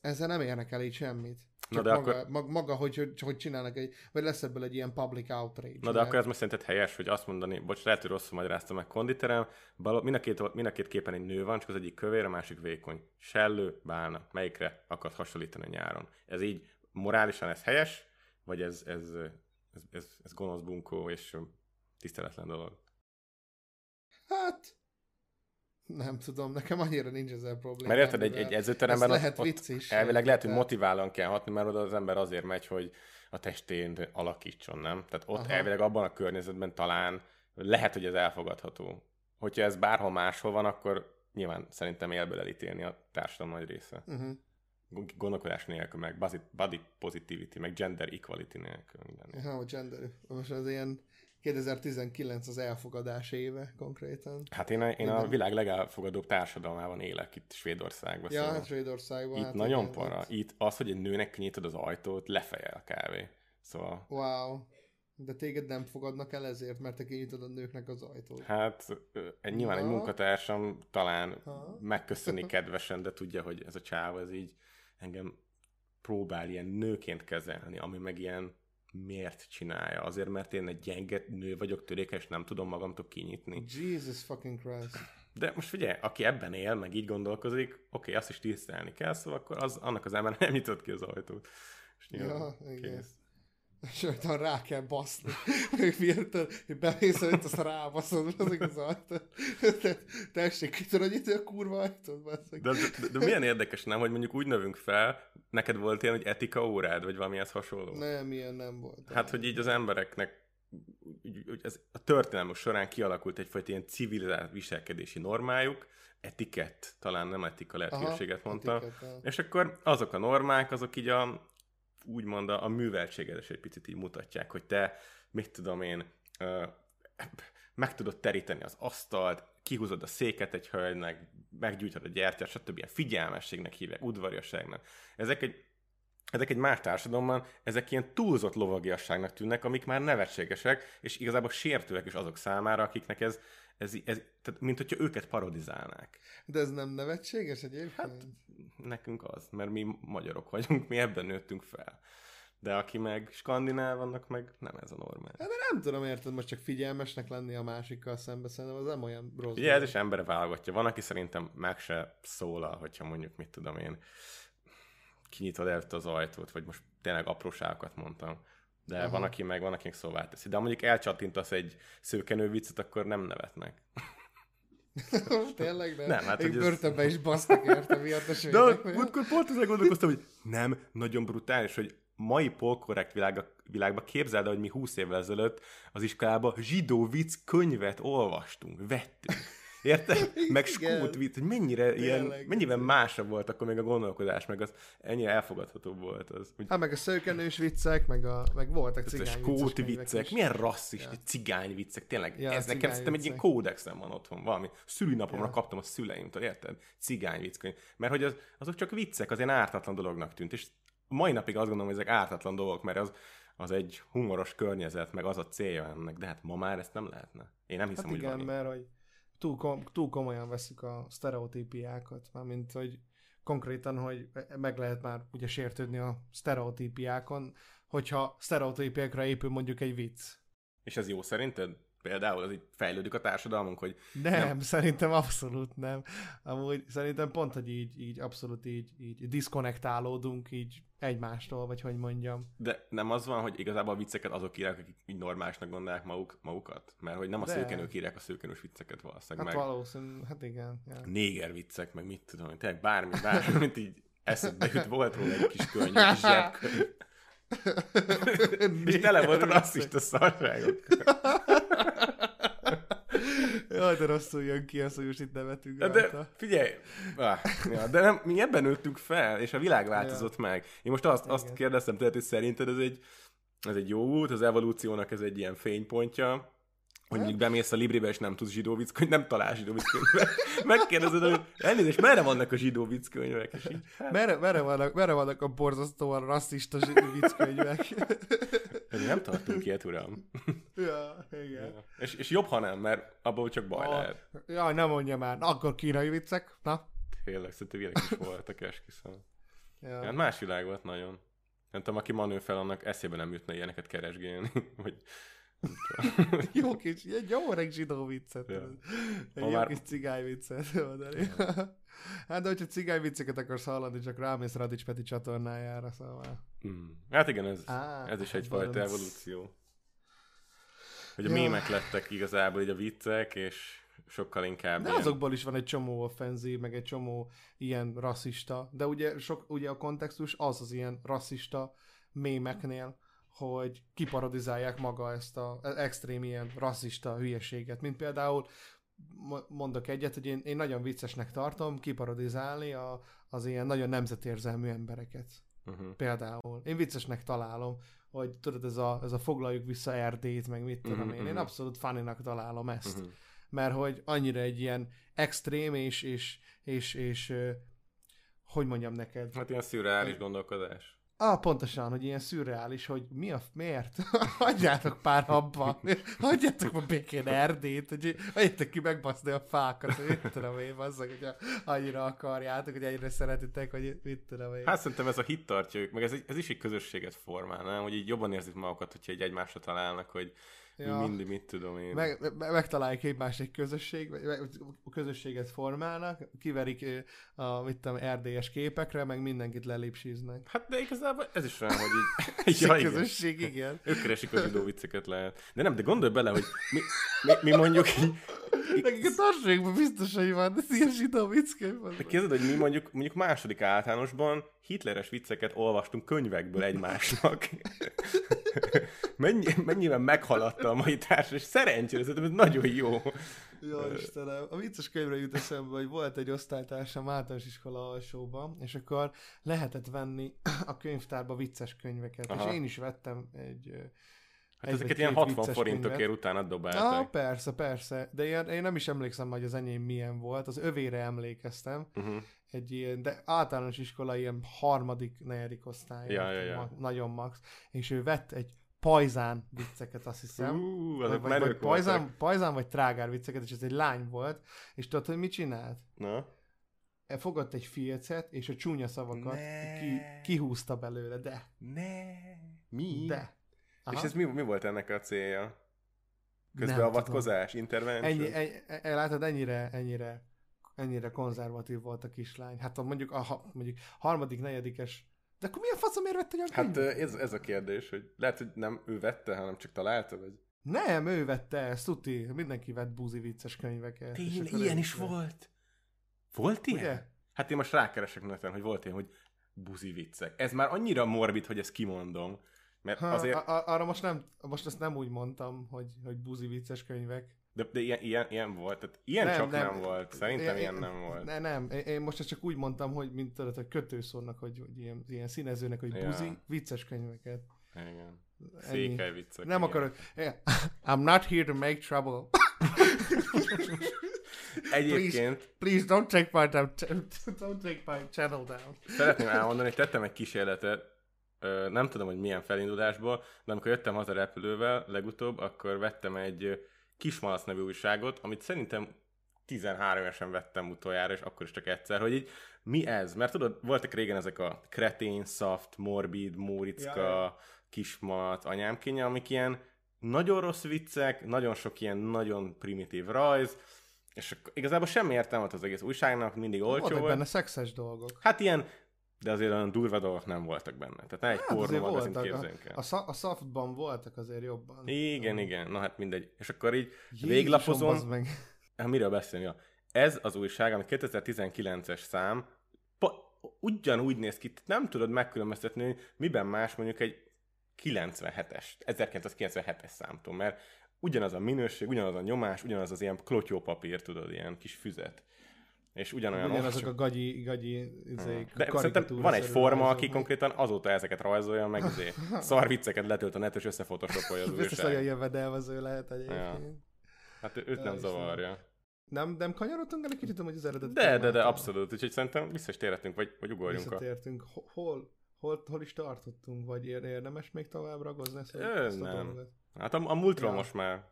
ezzel nem érnek el így semmit. Csak Na de maga, akkor... maga, maga hogy, hogy, hogy csinálnak egy, vagy lesz ebből egy ilyen public outrage. Na de mert... akkor ez most szerinted helyes, hogy azt mondani, bocs, lehet, hogy rosszul magyaráztam meg konditerem, bal, mind, a két, mind a két képen egy nő van, csak az egyik kövér, a másik vékony. Sellő, bálna, melyikre akarsz hasonlítani nyáron. Ez így morálisan ez helyes, vagy ez, ez ez, ez, ez gonosz bunkó és tiszteletlen dolog. Hát, nem tudom, nekem annyira nincs ezzel probléma. Mert érted, egy, egy edzőteremben ott, lehet vicc is. Elvileg lehet, hogy motiválóan kell hatni, mert oda az ember azért megy, hogy a testén alakítson, nem? Tehát ott Aha. elvileg abban a környezetben talán lehet, hogy ez elfogadható. Hogyha ez bárhol máshol van, akkor nyilván szerintem élből elítélni a társadalom nagy része. Uh-huh gondolkodás nélkül, meg body positivity, meg gender equality nélkül. Minden. Ja, a gender, most az ilyen 2019 az elfogadás éve konkrétan. Hát én a, én a világ legelfogadóbb társadalmában élek itt Svédországban. Ja, szóval Svédországban. Itt hát nagyon para. Hát... Itt az, hogy egy nőnek nyitod az ajtót, lefejel a kávé. Szóval... Wow. De téged nem fogadnak el ezért, mert te kinyitod a nőknek az ajtót. Hát nyilván ha? egy munkatársam talán ha? megköszöni kedvesen, de tudja, hogy ez a csáv, ez így engem próbál ilyen nőként kezelni, ami meg ilyen miért csinálja? Azért, mert én egy gyenge nő vagyok, törékes, nem tudom magamtól kinyitni. Jesus fucking Christ. De most figyelj, aki ebben él, meg így gondolkozik, oké, okay, azt is tisztelni kell, szóval akkor az, annak az ember nem nyitott ki az ajtót. És ja, igen. És olyan rá kell baszni. Miért, hogy bemész előtt, azt rábaszod, azok az ajtót. Tessék, ki tudod nyitni a kurva ajtót, de, de, de, de, milyen érdekes, nem, hogy mondjuk úgy növünk fel, neked volt ilyen, hogy etika órád, vagy valamihez hasonló? Nem, ilyen nem volt. Hát, hogy így az embereknek ez a történelmük során kialakult egyfajta ilyen civilizált viselkedési normájuk, etikett, talán nem etika lehetőséget mondta, etikett, és akkor azok a normák, azok így a, úgymond a, a műveltséged is egy picit így mutatják, hogy te, mit tudom én, ö, meg tudod teríteni az asztalt, kihúzod a széket egy hölgynek, meggyújtod a gyertyát, stb. Ilyen figyelmességnek hívják, udvariasságnak. Ezek egy, ezek egy más társadalomban, ezek ilyen túlzott lovagiasságnak tűnnek, amik már nevetségesek, és igazából sértőek is azok számára, akiknek ez, ez, ez tehát, mint hogyha őket parodizálnák. De ez nem nevetséges egyébként? Hát nekünk az, mert mi magyarok vagyunk, mi ebben nőttünk fel. De aki meg skandináv, vannak meg nem ez a normál. Hát de nem tudom, érted, most csak figyelmesnek lenni a másikkal szembe, szerintem az nem olyan rossz. Ugye ez is embere válogatja. Van, aki szerintem meg se szólal, hogyha mondjuk, mit tudom én, kinyitod előtt az ajtót, vagy most tényleg apróságokat mondtam. De Aha. van, aki meg, van, akinek szóvá teszi. De ha mondjuk elcsattintasz egy szőkenő viccet, akkor nem nevetnek. Tényleg nem? Nem, hát, hogy börtönbe ez... is basztak érte miatt a De akkor pont ezzel gondolkoztam, hogy nem, nagyon brutális, hogy mai polkorrekt világba, világba képzeld, hogy mi 20 évvel ezelőtt az iskolában zsidó vicc könyvet olvastunk, vettünk. Érted? Meg skót vitt, hogy mennyire ilyen, mennyivel másabb volt akkor még a gondolkodás, meg az ennyire elfogadható volt az. Úgy... Hát meg a szőkenős viccek, meg, a, meg voltak cigány a skót viccek, milyen rasszis, ja. cigány viccek, tényleg. Ja, ez nekem szerintem egy ilyen kódexem van otthon, valami. Szülinapomra ja. kaptam a szüleimtől, érted? Cigány vicckönyv. Mert hogy az, azok csak viccek, az ilyen ártatlan dolognak tűnt, és mai napig azt gondolom, hogy ezek ártatlan dolgok, mert az, az egy humoros környezet, meg az a célja ennek, de hát ma már ezt nem lehetne. Én nem hiszem, hát igen, hogy van mert hogy túl, kom- túl komolyan veszük a sztereotípiákat, mármint, hogy konkrétan, hogy meg lehet már ugye sértődni a sztereotípiákon, hogyha sztereotípiákra épül mondjuk egy vicc. És ez jó szerinted? például? Az így fejlődik a társadalmunk, hogy Nem, nem, szerintem abszolút nem. Amúgy szerintem pont, hogy így, így abszolút így, így diszkonektálódunk így egymástól, vagy hogy mondjam. De nem az van, hogy igazából a vicceket azok írják, akik így normálisnak gondolják maguk, magukat? Mert hogy nem a De. szőkenők írják a szőkenős vicceket valószínűleg, Hát meg valószínű, hát igen. Ja. néger viccek, meg mit tudom, én, tényleg bármi, bármi, mint így eszedbe jut, volt róla egy kis könyv, egy zsebkönyv. És tele volt rasszista szarságok. Jaj, de rosszul jön ki az, hogy most itt nevetünk De, rajta. de figyelj, ah, ja, de nem, mi ebben nőttünk fel, és a világ változott meg. Én most azt, azt Igen. kérdeztem tőled, hogy szerinted ez egy, ez egy jó út, az evolúciónak ez egy ilyen fénypontja, hogy mondjuk bemész a Libribe, és nem tudsz zsidó vicc, nem találsz zsidó vicckönyvet. Megkérdezed, hogy elnézést, merre vannak a zsidó vicckönyvek? És így, hát, Merre, merre, vannak, merre vannak a borzasztóan rasszista vicckönyvek? nem tartunk ilyet, uram. ja, igen. És, és jobb, ha nem, mert abból csak baj A- lehet. Jaj, nem mondja már. Na, akkor kínai viccek? Na? Tényleg, szerintem ilyenek is voltak, esküszöm. Ja. Hát más világ volt nagyon. Nem tudom, aki manő fel, annak eszébe nem jutna ilyeneket keresgélni. Vagy. Jó kis, egy jó öreg zsidó viccet. Ja. Egy Ha jó már- kis cigány viccet mondani. hát de hogyha cigány vicceket akarsz hallani, csak rámész Radics Peti csatornájára, szóval. Mm. Hát igen, ez, Á, ez is hát egyfajta valami- evolúció. Hogy a Ja. mémek lettek igazából így a viccek, és sokkal inkább De ilyen... azokból is van egy csomó offenzív, meg egy csomó ilyen rasszista, de ugye, sok, ugye a kontextus az az ilyen rasszista mémeknél, hogy kiparodizálják maga ezt a extrém ilyen rasszista hülyeséget, mint például mo- mondok egyet, hogy én, én nagyon viccesnek tartom kiparodizálni a, az ilyen nagyon nemzetérzelmű embereket. Uh-huh. Például. Én viccesnek találom, hogy tudod, ez a, ez a foglaljuk vissza Erdélyt, meg mit tudom Mhm, én. Én mhm. abszolút funnynak találom ezt Uh-huh. mert hogy annyira egy ilyen extrém és, és, és, és hogy mondjam neked? Hát ilyen szürreális gondolkodás. Ah, pontosan, hogy ilyen szürreális, hogy mi a, miért? Hagyjátok pár abba, hagyjátok ma békén Erdét, hogy hagyjátok ki megbaszni a fákat, hogy mit tudom én, bazzak, hogyha annyira akarjátok, hogy ennyire szeretitek, hogy mit tudom én. Hát szerintem ez a hit tartja ők, meg ez, ez is egy közösséget formál, nem? Hogy így jobban érzik magukat, hogyha egy egymásra találnak, hogy ja. Mindig mit tudom én. Meg, me- megtalálják egymást egy közösség, közösséget formálnak, kiverik a, mit tudom, erdélyes képekre, meg mindenkit lelépsíznek. Hát de igazából ez is olyan, hogy így... Ja, igen. közösség, igen. Ők keresik a zsidó vicceket lehet. De nem, de gondolj bele, hogy mi, mi, mi mondjuk így... Nekik a tartsalékban biztos, hogy van, de ilyen zsidó van. De képzeld, hogy mi mondjuk, mondjuk második általánosban hitleres vicceket olvastunk könyvekből egymásnak. Mennyi, mennyivel meghaladta a mai társ, és szerencsére szerintem ez nagyon jó. Jó, Istenem. A vicces könyvre jut eszembe, hogy volt egy osztálytársam általános iskola alsóban, és akkor lehetett venni a könyvtárba vicces könyveket. Aha. És én is vettem egy... Hát egy ezeket ilyen két 60 vicces forintokért könyvet. utána Ah, dobálták. persze, persze. De én, én nem is emlékszem, hogy az enyém milyen volt. Az övére emlékeztem. Uh-huh. Egy ilyen, de általános iskola ilyen harmadik, negyedik osztály. Ja, ja, ja. ma- nagyon max. És ő vett egy pajzán vicceket, azt hiszem. Ú, vagy, vagy, pajzán, voltak. pajzán, vagy trágár vicceket, és ez egy lány volt, és tudod, hogy mit csinált? Na? E, Fogott egy filcet, és a csúnya szavakat Ne. ki, kihúzta belőle, de, Ne. Mi? de. És ez mi, mi volt ennek a célja? Nem Közbeavatkozás, intervention? Ennyi, ennyi, e- látod, ennyire, ennyire, ennyire konzervatív volt a kislány. Hát a, mondjuk a ha- mondjuk harmadik, negyedikes, de akkor milyen faszomért vett egy olyan Hát könyvet? ö, ez, ez a kérdés, hogy lehet, hogy nem ő vette, hanem csak találta, vagy... Nem, ő vette ezt, tuti. Mindenki vett búzi vicces könyveket. Tényleg, ilyen is vett. volt? Volt ilyen? Ugye? Hát én most rákeresek neten, hogy volt ilyen, hogy buzi viccek. Ez már annyira morbid, hogy ezt kimondom. Mert Ha, azért, a, a, arra most nem, most ezt nem úgy mondtam, hogy, hogy buzi vicces könyvek. De, de ilyen, ilyen, ilyen volt. Tehát ilyen nem, csak nem, nem volt. Szerintem Én- ilyen nem volt. Ne, nem, én, most ezt csak úgy mondtam, hogy mint tudod, hogy kötőszónak, hogy, hogy ilyen, ilyen színezőnek, hogy Ja. buzi vicces könyveket. Igen. Székely viccek. Nem igen. akarok. I'm not here to make trouble. Egyébként Please don't take my don't take my channel down. szeretném elmondani, hogy tettem egy kísérletet, nem tudom, hogy milyen felindulásból, de amikor jöttem haza repülővel legutóbb, akkor vettem egy Kismalac nevű újságot, amit szerintem 13 évesen vettem utoljára, és akkor is csak egyszer, hogy így mi ez? Mert tudod, voltak régen ezek a kretén, soft, morbid, Móriczka, Ja, ja. kismalac, anyámkénye, amik ilyen nagyon rossz viccek, nagyon sok ilyen nagyon primitív rajz, és igazából semmi értelme volt az egész újságnak, mindig olcsó Voltak volt. benne szexes dolgok. Hát ilyen, de azért olyan durva dolgok nem voltak benne. Tehát ne egy Hát pornó magazint képzeljünk el. A, a, a softban voltak azért jobban. Igen, igen, na hát mindegy. És akkor így Jézusom, véglapozom, meg. Hát miről beszélni? Ja. Ez az újság, ami 2019-es szám, pa, ugyanúgy néz ki, nem tudod megkülönböztetni, hogy miben más mondjuk egy 97-es, 1997-es számtól, mert ugyanaz a minőség, ugyanaz a nyomás, ugyanaz az ilyen klotyópapír, tudod, ilyen kis füzet. És ugyanolyan Ugyanazok csak- a gagyi, gagyi izé, de szerintem van egy forma, rajzok, aki konkrétan azóta ezeket rajzolja, meg izé, szar vicceket letölt a net, és összefotoshopolja az Biztos újság. jövedelmező lehet egyébként. Hát őt Ja, nem zavarja. Nem, nem kanyarodtunk el egy kicsit, hogy az eredet De, de, de abszolút. Úgyhogy szerintem vissza is térhetünk, vagy, vagy ugorjunk a... Visszatértünk. Ho- Hol, hol, hol is tartottunk? Vagy ér- érdemes még tovább ragozni ezt, a- ezt a nem. dolgot? Hát a, a múltról Ja. most már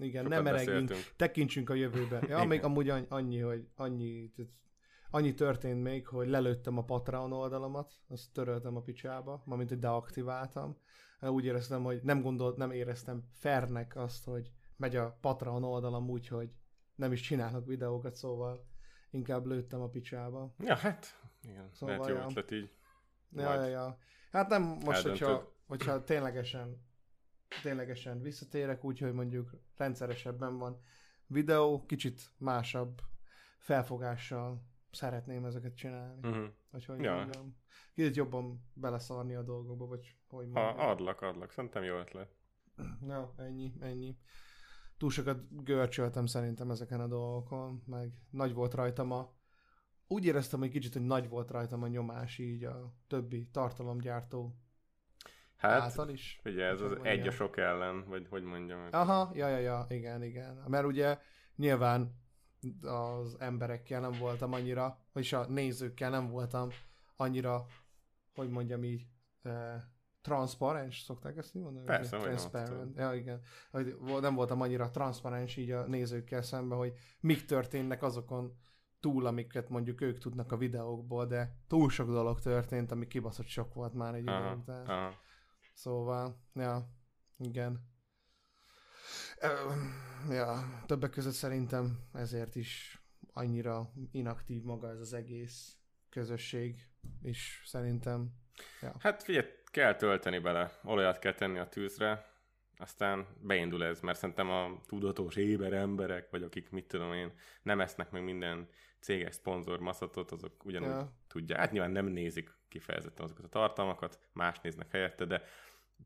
Igen, sokat nem eregjünk. beszéltünk. Tekintsünk a jövőbe. Ja, még amúgy annyi, hogy annyi, annyi történt még, hogy lelőttem a Patreon oldalamat, azt töröltem a picsába, mármint, hogy deaktiváltam. Úgy éreztem, hogy nem gondolt, nem éreztem fernek azt, hogy megy a Patreon oldalam úgy, hogy nem is csinálok videókat, szóval inkább lőttem a picsába. Ja, hát, igen, Szóval, lehet jó ja. ötlet így. Ja, ja, ja. Hát nem most, eldöntöd. hogyha, hogyha ténylegesen, ténylegesen visszatérek, úgyhogy mondjuk rendszeresebben van videó, kicsit másabb felfogással szeretném ezeket csinálni. Uh-huh. Vagy hogy Ja. mondjam. Kicsit jobban beleszarni a dolgokba, vagy hogy mondjam. adlak, adlak. Szerintem jó ötlet. Na, ennyi, ennyi. Túl sokat görcsöltem szerintem ezeken a dolgokon, meg nagy volt rajtam a... Úgy éreztem, hogy kicsit, hogy nagy volt rajtam a nyomás így a többi tartalomgyártó Hát, által is. ugye ez az egy a sok ellen, vagy hogy mondjam. Aha, ja, ja, ja, igen, igen. Mert ugye nyilván az emberekkel nem voltam annyira, vagyis a nézőkkel nem voltam annyira, hogy mondjam így, eh, transzparens, szokták ezt így mondani? Persze, nem, Transparent. Ja, igen. Hogy nem voltam annyira transzparens így a nézőkkel szemben, hogy mik történnek azokon túl, amiket mondjuk ők tudnak a videókból, de túl sok dolog történt, ami kibaszott sok volt már egy idő után. aha. Szóval, ja, igen. Ja, többek között szerintem ezért is annyira inaktív maga ez az egész közösség, és szerintem, ja. Hát figyelj, kell tölteni bele, olajat kell tenni a tűzre, aztán beindul ez, mert szerintem a tudatos éber emberek, vagy akik mit tudom én, nem esznek meg minden céges szponzor maszatot, azok ugyanúgy Ja. tudják. Hát nyilván nem nézik kifejezetten azokat a tartalmakat, más néznek helyette, de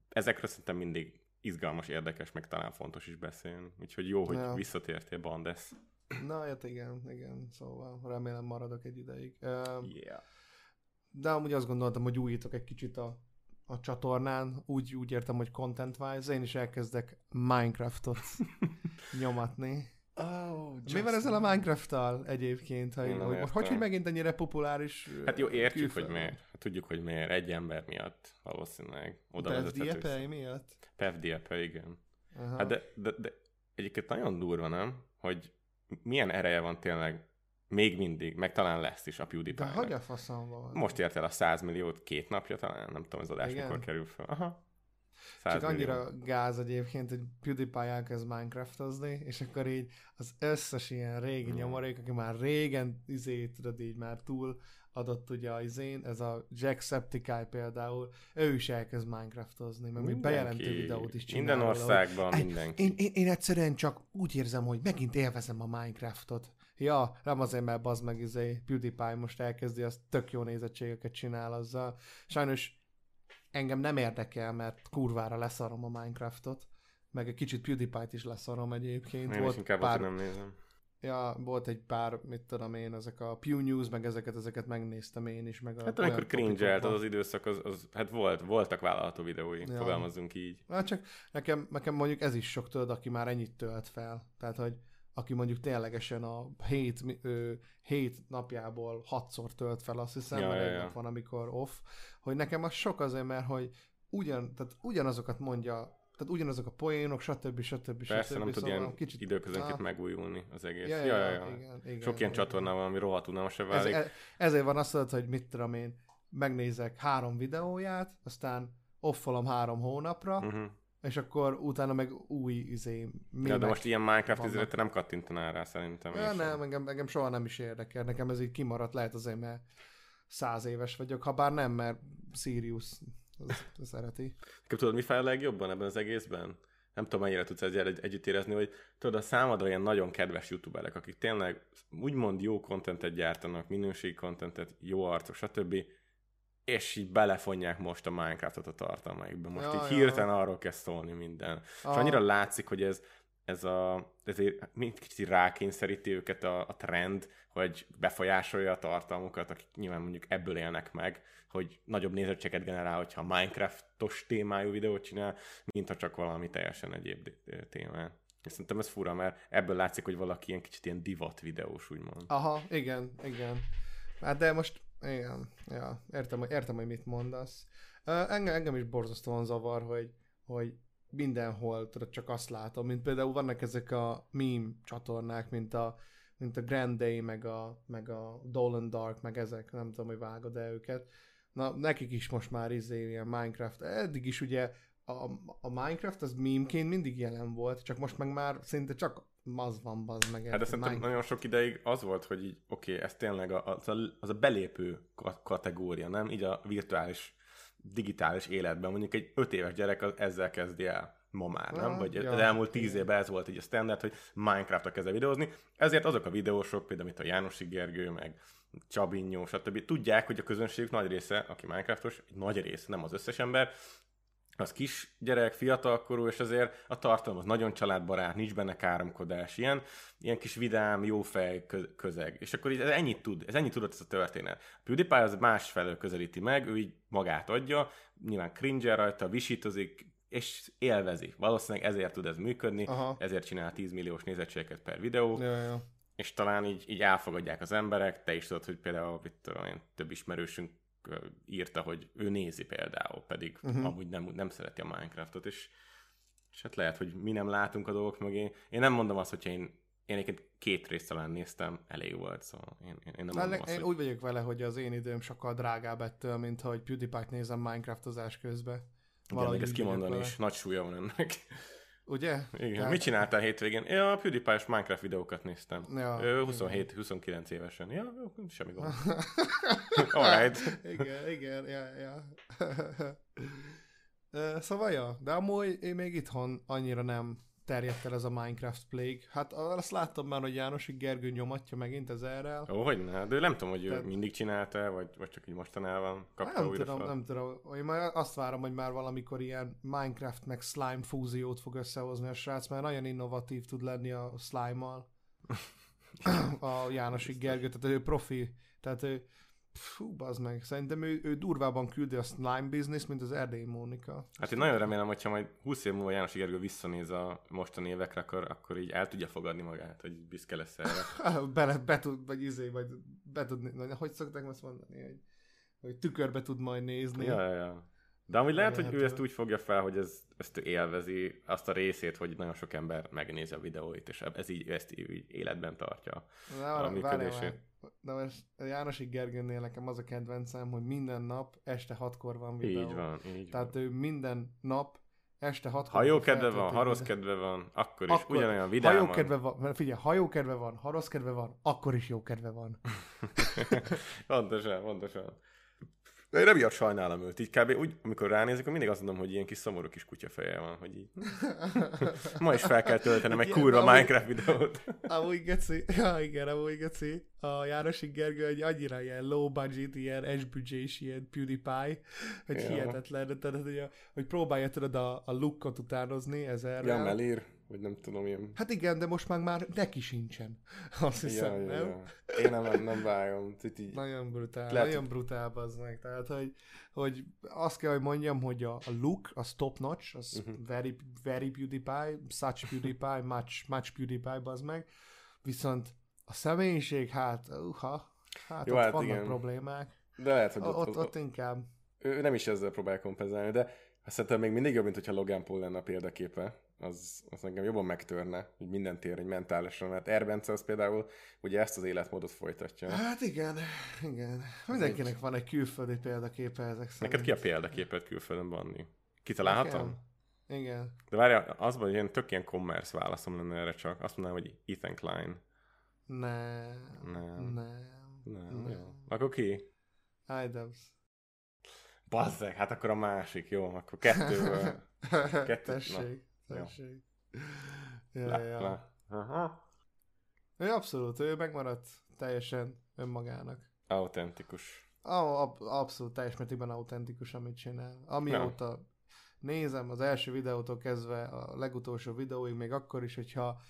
ezekről szerintem mindig izgalmas, érdekes, meg talán fontos is beszélni. Úgyhogy jó, hogy Ja. visszatértél, Bandesz. Na, hát igen, igen, szóval remélem maradok egy ideig. Ö, Yeah. De amúgy azt gondoltam, hogy újítok egy kicsit a, a csatornán, úgy, úgy értem, hogy content-wise, én is elkezdek Minecraftot nyomatni. Oh, Mi van ezzel a Minecraft-tal egyébként? Hogy, Én nem hogy, hogy, értem. hogy megint ennyire populáris? Hát jó, értjük, hogy külföldön? miért. Hát tudjuk, hogy miért. Egy ember miatt valószínűleg oda Pev. Diepei miatt? Pev Diepe, igen. Aha. Hát de, de, de egyébként nagyon durva, nem? Hogy milyen ereje van tényleg még mindig, meg talán lesz is a de PewDiePie-nak. hogy a faszom van? Most ért el a 100 milliót két napja talán, nem tudom, ez adás Igen? mikor kerül fel. Aha. 100 Csak millió. annyira gáz egyébként, hogy PewDiePie elkezd Minecraftozni, és akkor így az összes ilyen régi Mm. nyomorék, aki már régen izé, tudod így már túl adott ugye az izén, ez a Jacksepticeye például, ő is elkezd Minecraftozni, meg még bejelentő videót is csinál. Minden országban Egy- mindenki. Én, én, én egyszerűen csak úgy érzem, hogy megint élvezem a Minecraftot. Ja, nem azért, mert bazd meg izé, PewDiePie most elkezdi, az tök jó nézettségeket csinál azzal. Sajnos engem nem érdekel, mert kurvára leszarom a Minecraftot, meg egy kicsit PewDiePie-t is leszarom egyébként. Én is volt inkább pár, nem nézem. ja, volt egy pár, mit tudom én, ezek a Pew News, meg ezeket, ezeket megnéztem én is, meg a Hát amikor cringe az az időszak, az, az, hát volt, voltak vállalható videói, Ja. fogalmazzunk így. Hát csak nekem, nekem mondjuk ez is sok tudod, aki már ennyit tölt fel. Tehát, hogy aki mondjuk ténylegesen a hét, ö, hét napjából hatszor tölt fel, azt hiszem, Ja, mert ja, egy ja. nap van, amikor off, hogy nekem az sok azért, mert hogy ugyan, tehát ugyanazokat mondja, tehát ugyanazok a poénok, stb. stb. Persze stb. nem tud szóval ilyen kicsit, időközönként Ah. megújulni az egész. Ja, ja, ja, igen, igen, Sok ilyen csatorna van, ami rohadt unalmas Ez, válik. e- ezért van azt tudod, hogy mit tudom én, megnézek három videóját, aztán offolom három hónapra, Uh-huh. És akkor utána meg új izé, Ja, de most ilyen Minecraft te nem kattintanál rá szerintem. Ja, nem, engem, engem soha nem is érdekel. Nekem ez így kimaradt, lehet azért, mert száz éves vagyok, ha bár nem, mert Sirius az, szereti. Nekem tudod, mi fel a legjobban ebben az egészben? Nem tudom, mennyire tudsz ezzel egy- együtt érezni, hogy tudod, a számodra ilyen nagyon kedves youtuberek, akik tényleg úgymond jó kontentet gyártanak, minőségi kontentet, jó arcok, stb. És így belefonják most a Minecraftot a tartalmaikba. Most Ja, így ja. hirtelen arról kezd szólni minden. És Ah. annyira látszik, hogy ez, ez a, ezért mind kicsit rákényszeríti őket a, a trend, hogy befolyásolja a tartalmukat, akik nyilván mondjuk ebből élnek meg, hogy nagyobb nézettséget generál, hogyha Minecraftos témájú videót csinál, mint ha csak valami teljesen egyéb témán. És szerintem ez fura, mert ebből látszik, hogy valaki ilyen kicsit ilyen divat videós, úgymond. Aha, igen, igen. Hát de most, igen, ja, értem, értem, hogy mit mondasz. Engem, engem is borzasztóan zavar, hogy, hogy mindenhol tudod, csak azt látom, mint például vannak ezek a meme csatornák, mint a, mint a Grand Day, meg a, meg a Dolan Dark, meg ezek, nem tudom, hogy vágod-e őket. Na, nekik is most már izé, ilyen Minecraft. Eddig is ugye a, a Minecraft az meme-ként mindig jelen volt, csak most meg már szinte csak az van, az meg. Hát de szerintem Minecraft. nagyon sok ideig az volt, hogy így, oké, okay, ez tényleg a, az, a, az a belépő ka- kategória, nem? Így a virtuális, digitális életben. Mondjuk egy öt éves gyerek az ezzel kezdi el ma már, nem? Ah, Vagy ja, az elmúlt tíz évben ez volt így a standard, hogy Minecraft-a kezd el videózni. Ezért azok a videósok, például itt a Jánosi Gergő, meg Csabinyó, stb. tudják, hogy a közönségük nagy része, aki Minecraftos, egy nagy része, nem az összes ember, az kis gyerek, fiatalkorú, és azért a tartalom az nagyon családbarát, nincs benne káromkodás, ilyen, ilyen kis vidám, jófej kö- közeg. És akkor így ez ennyit tud, ez ennyit tudott ez a történet. A PewDiePie az másfelől közelíti meg, ő így magát adja, nyilván cringe rajta, visítozik, és élvezi. Valószínűleg ezért tud ez működni, Aha. ezért csinál 10 milliós nézettségeket per videó, Ja, ja. és talán így, így elfogadják az emberek, te is tudod, hogy például én, több ismerősünk írta, hogy ő nézi például, pedig uh-huh. amúgy nem, nem szereti a Minecraftot, és, és hát lehet, hogy mi nem látunk a dolgok mögé. Én nem mondom azt, hogyha én, én egyébként két részt talán néztem, elég volt, szóval én, én, nem mondom azt, én hogy... úgy vagyok vele, hogy az én időm sokkal drágább ettől, mint hogy PewDiePie-t nézem Minecraftozás közben. Igen, még ezt kimondani is, nagy súlya van ennek. Ugye? Igen. Tehát- Mit csináltál hétvégén? Ja, a PewDiePie-s Minecraft videókat néztem. Ja, Ő igen. 27-29 évesen. Ja, semmi gond. Alright. igen, igen, ja, ja. Szóval, ja, de amúgy én még itthon annyira nem terjedt el ez a Minecraft Plague. Hát azt láttam már, hogy Jánosi Gergő nyomatja megint ezerrel. Ó, hogy ne, de nem tudom, hogy ő Tehát- mindig csinálta, vagy, vagy csak így mostanában kapta Nem újra tudom, fel. nem tudom. Én már azt várom, hogy már valamikor ilyen Minecraft meg slime fúziót fog összehozni a srác, mert nagyon innovatív tud lenni a slime-mal. a Jánosi Gergő, tehát ő profi, tehát ő Fú, bazd meg. Szerintem ő, ő durvában küldi a slime business, mint az Erdélyi Mónika. Hát én nagyon remélem, hogyha majd 20 év múlva János Gergő visszanéz a mostani évekre, akkor, akkor így el tudja fogadni magát, hogy büszke lesz erre. Bele, be tud, vagy izé, vagy be tud, hogy szokták azt mondani, hogy, hogy tükörbe tud majd nézni. ja, ja, ja. De amúgy lehet, hogy ő ezt úgy fogja fel, hogy ez, ezt ő élvezi, azt a részét, hogy nagyon sok ember megnézi a videóit, és ez így, ezt így életben tartja. Na, a várjál működését. már. Na most a Jánosi Gergőnél nekem az a kedvencem, hogy minden nap este hatkor van videó. Így van, így Tehát van. ő minden nap este hatkor... Ha jó kedve van, ha rossz kedve van, akkor is Akkor- ugyanolyan Ha vidáman. jó kedve van, figyelj, ha jó kedve van, ha rossz kedve van, akkor is jó kedve van. pontosan, pontosan. De én emiatt sajnálom őt. Így kb. úgy, amikor ránézek, akkor mindig azt mondom, hogy ilyen kis szomorú kis kutyafeje van, hogy így. Ma is fel kell töltenem egy kurva amúgy- Minecraft videót. Amúgy geci, ja igen, amúgy geci, a Jánosi Gergő egy annyira ilyen low budget, ilyen SBG-s, ilyen PewDiePie, hogy Ja. hihetetlen, tehát, hogy, hogy próbálja tudod a, a lookot utánozni ezerrel. Ja, Melir, vagy nem tudom, ilyen... Hát igen, de most már, már neki sincsen. Azt hiszem, Ja, nem? ja. Én nem, nem vágom. Itt így... Nagyon brutál, Lehet, nagyon brutál az meg. Tehát, hogy, hogy azt kell, hogy mondjam, hogy a, a look, az top notch, az uh-huh. very, very PewDiePie, such PewDiePie, much, much PewDiePie, az meg. Viszont a személyiség, hát, uha, hát Jó, ott hát vannak igen. problémák. De lehet, hogy Ott, ott, ott, ott inkább. ő nem is ezzel próbál kompenzálni, de szerintem még mindig jobb, mint hogyha Logan Paul lenne a példaképe. Az, az engem jobban megtörne, hogy minden tér, hogy mentálisan, mert Erbence az például ugye ezt az életmódot folytatja. Hát igen, igen. Mindenkinek van egy külföldi példaképe ezek szerint. Neked ki a példaképet külföldön Banni? Kitalálhatom? Nekem? Igen. De várjál, az hogy ilyen tök ilyen commerce válaszom lenne erre csak. Azt mondanám, hogy Ethan Klein. Nem. Nem. Nem. Nem, Nem. Akkor ki? Idams. Bazzeg, hát akkor a másik, jó, akkor kettőből. Kettő- tessék, na, tessék. Ja, Le, ja. le. Aha. Ő abszolút, ő megmaradt teljesen önmagának. Autentikus. Ah, ab, abszolút teljes mértékben autentikus, amit csinál. Amióta nézem az első videótól kezdve a legutolsó videóig, még akkor is, hogyha,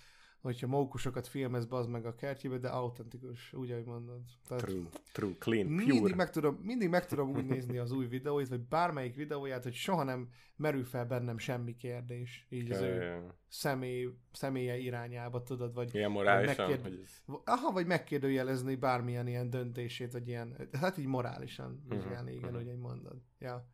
hogyha mókusokat filmez bazd meg a kertjébe, de autentikus, úgy, ahogy mondod. Tehát True, true, clean, mindig pure. meg, tudom, mindig meg tudom úgy nézni az új videóit, vagy bármelyik videóját, hogy soha nem merül fel bennem semmi kérdés, így az ő Ö, személy, személye irányába, tudod, vagy Ilyen morálisan, megkérd- hogy ez... Aha, vagy megkérdőjelezni bármilyen ilyen döntését, vagy ilyen, hát így morálisan Mhm, igen, mhm. hogy egy mondod. Ja.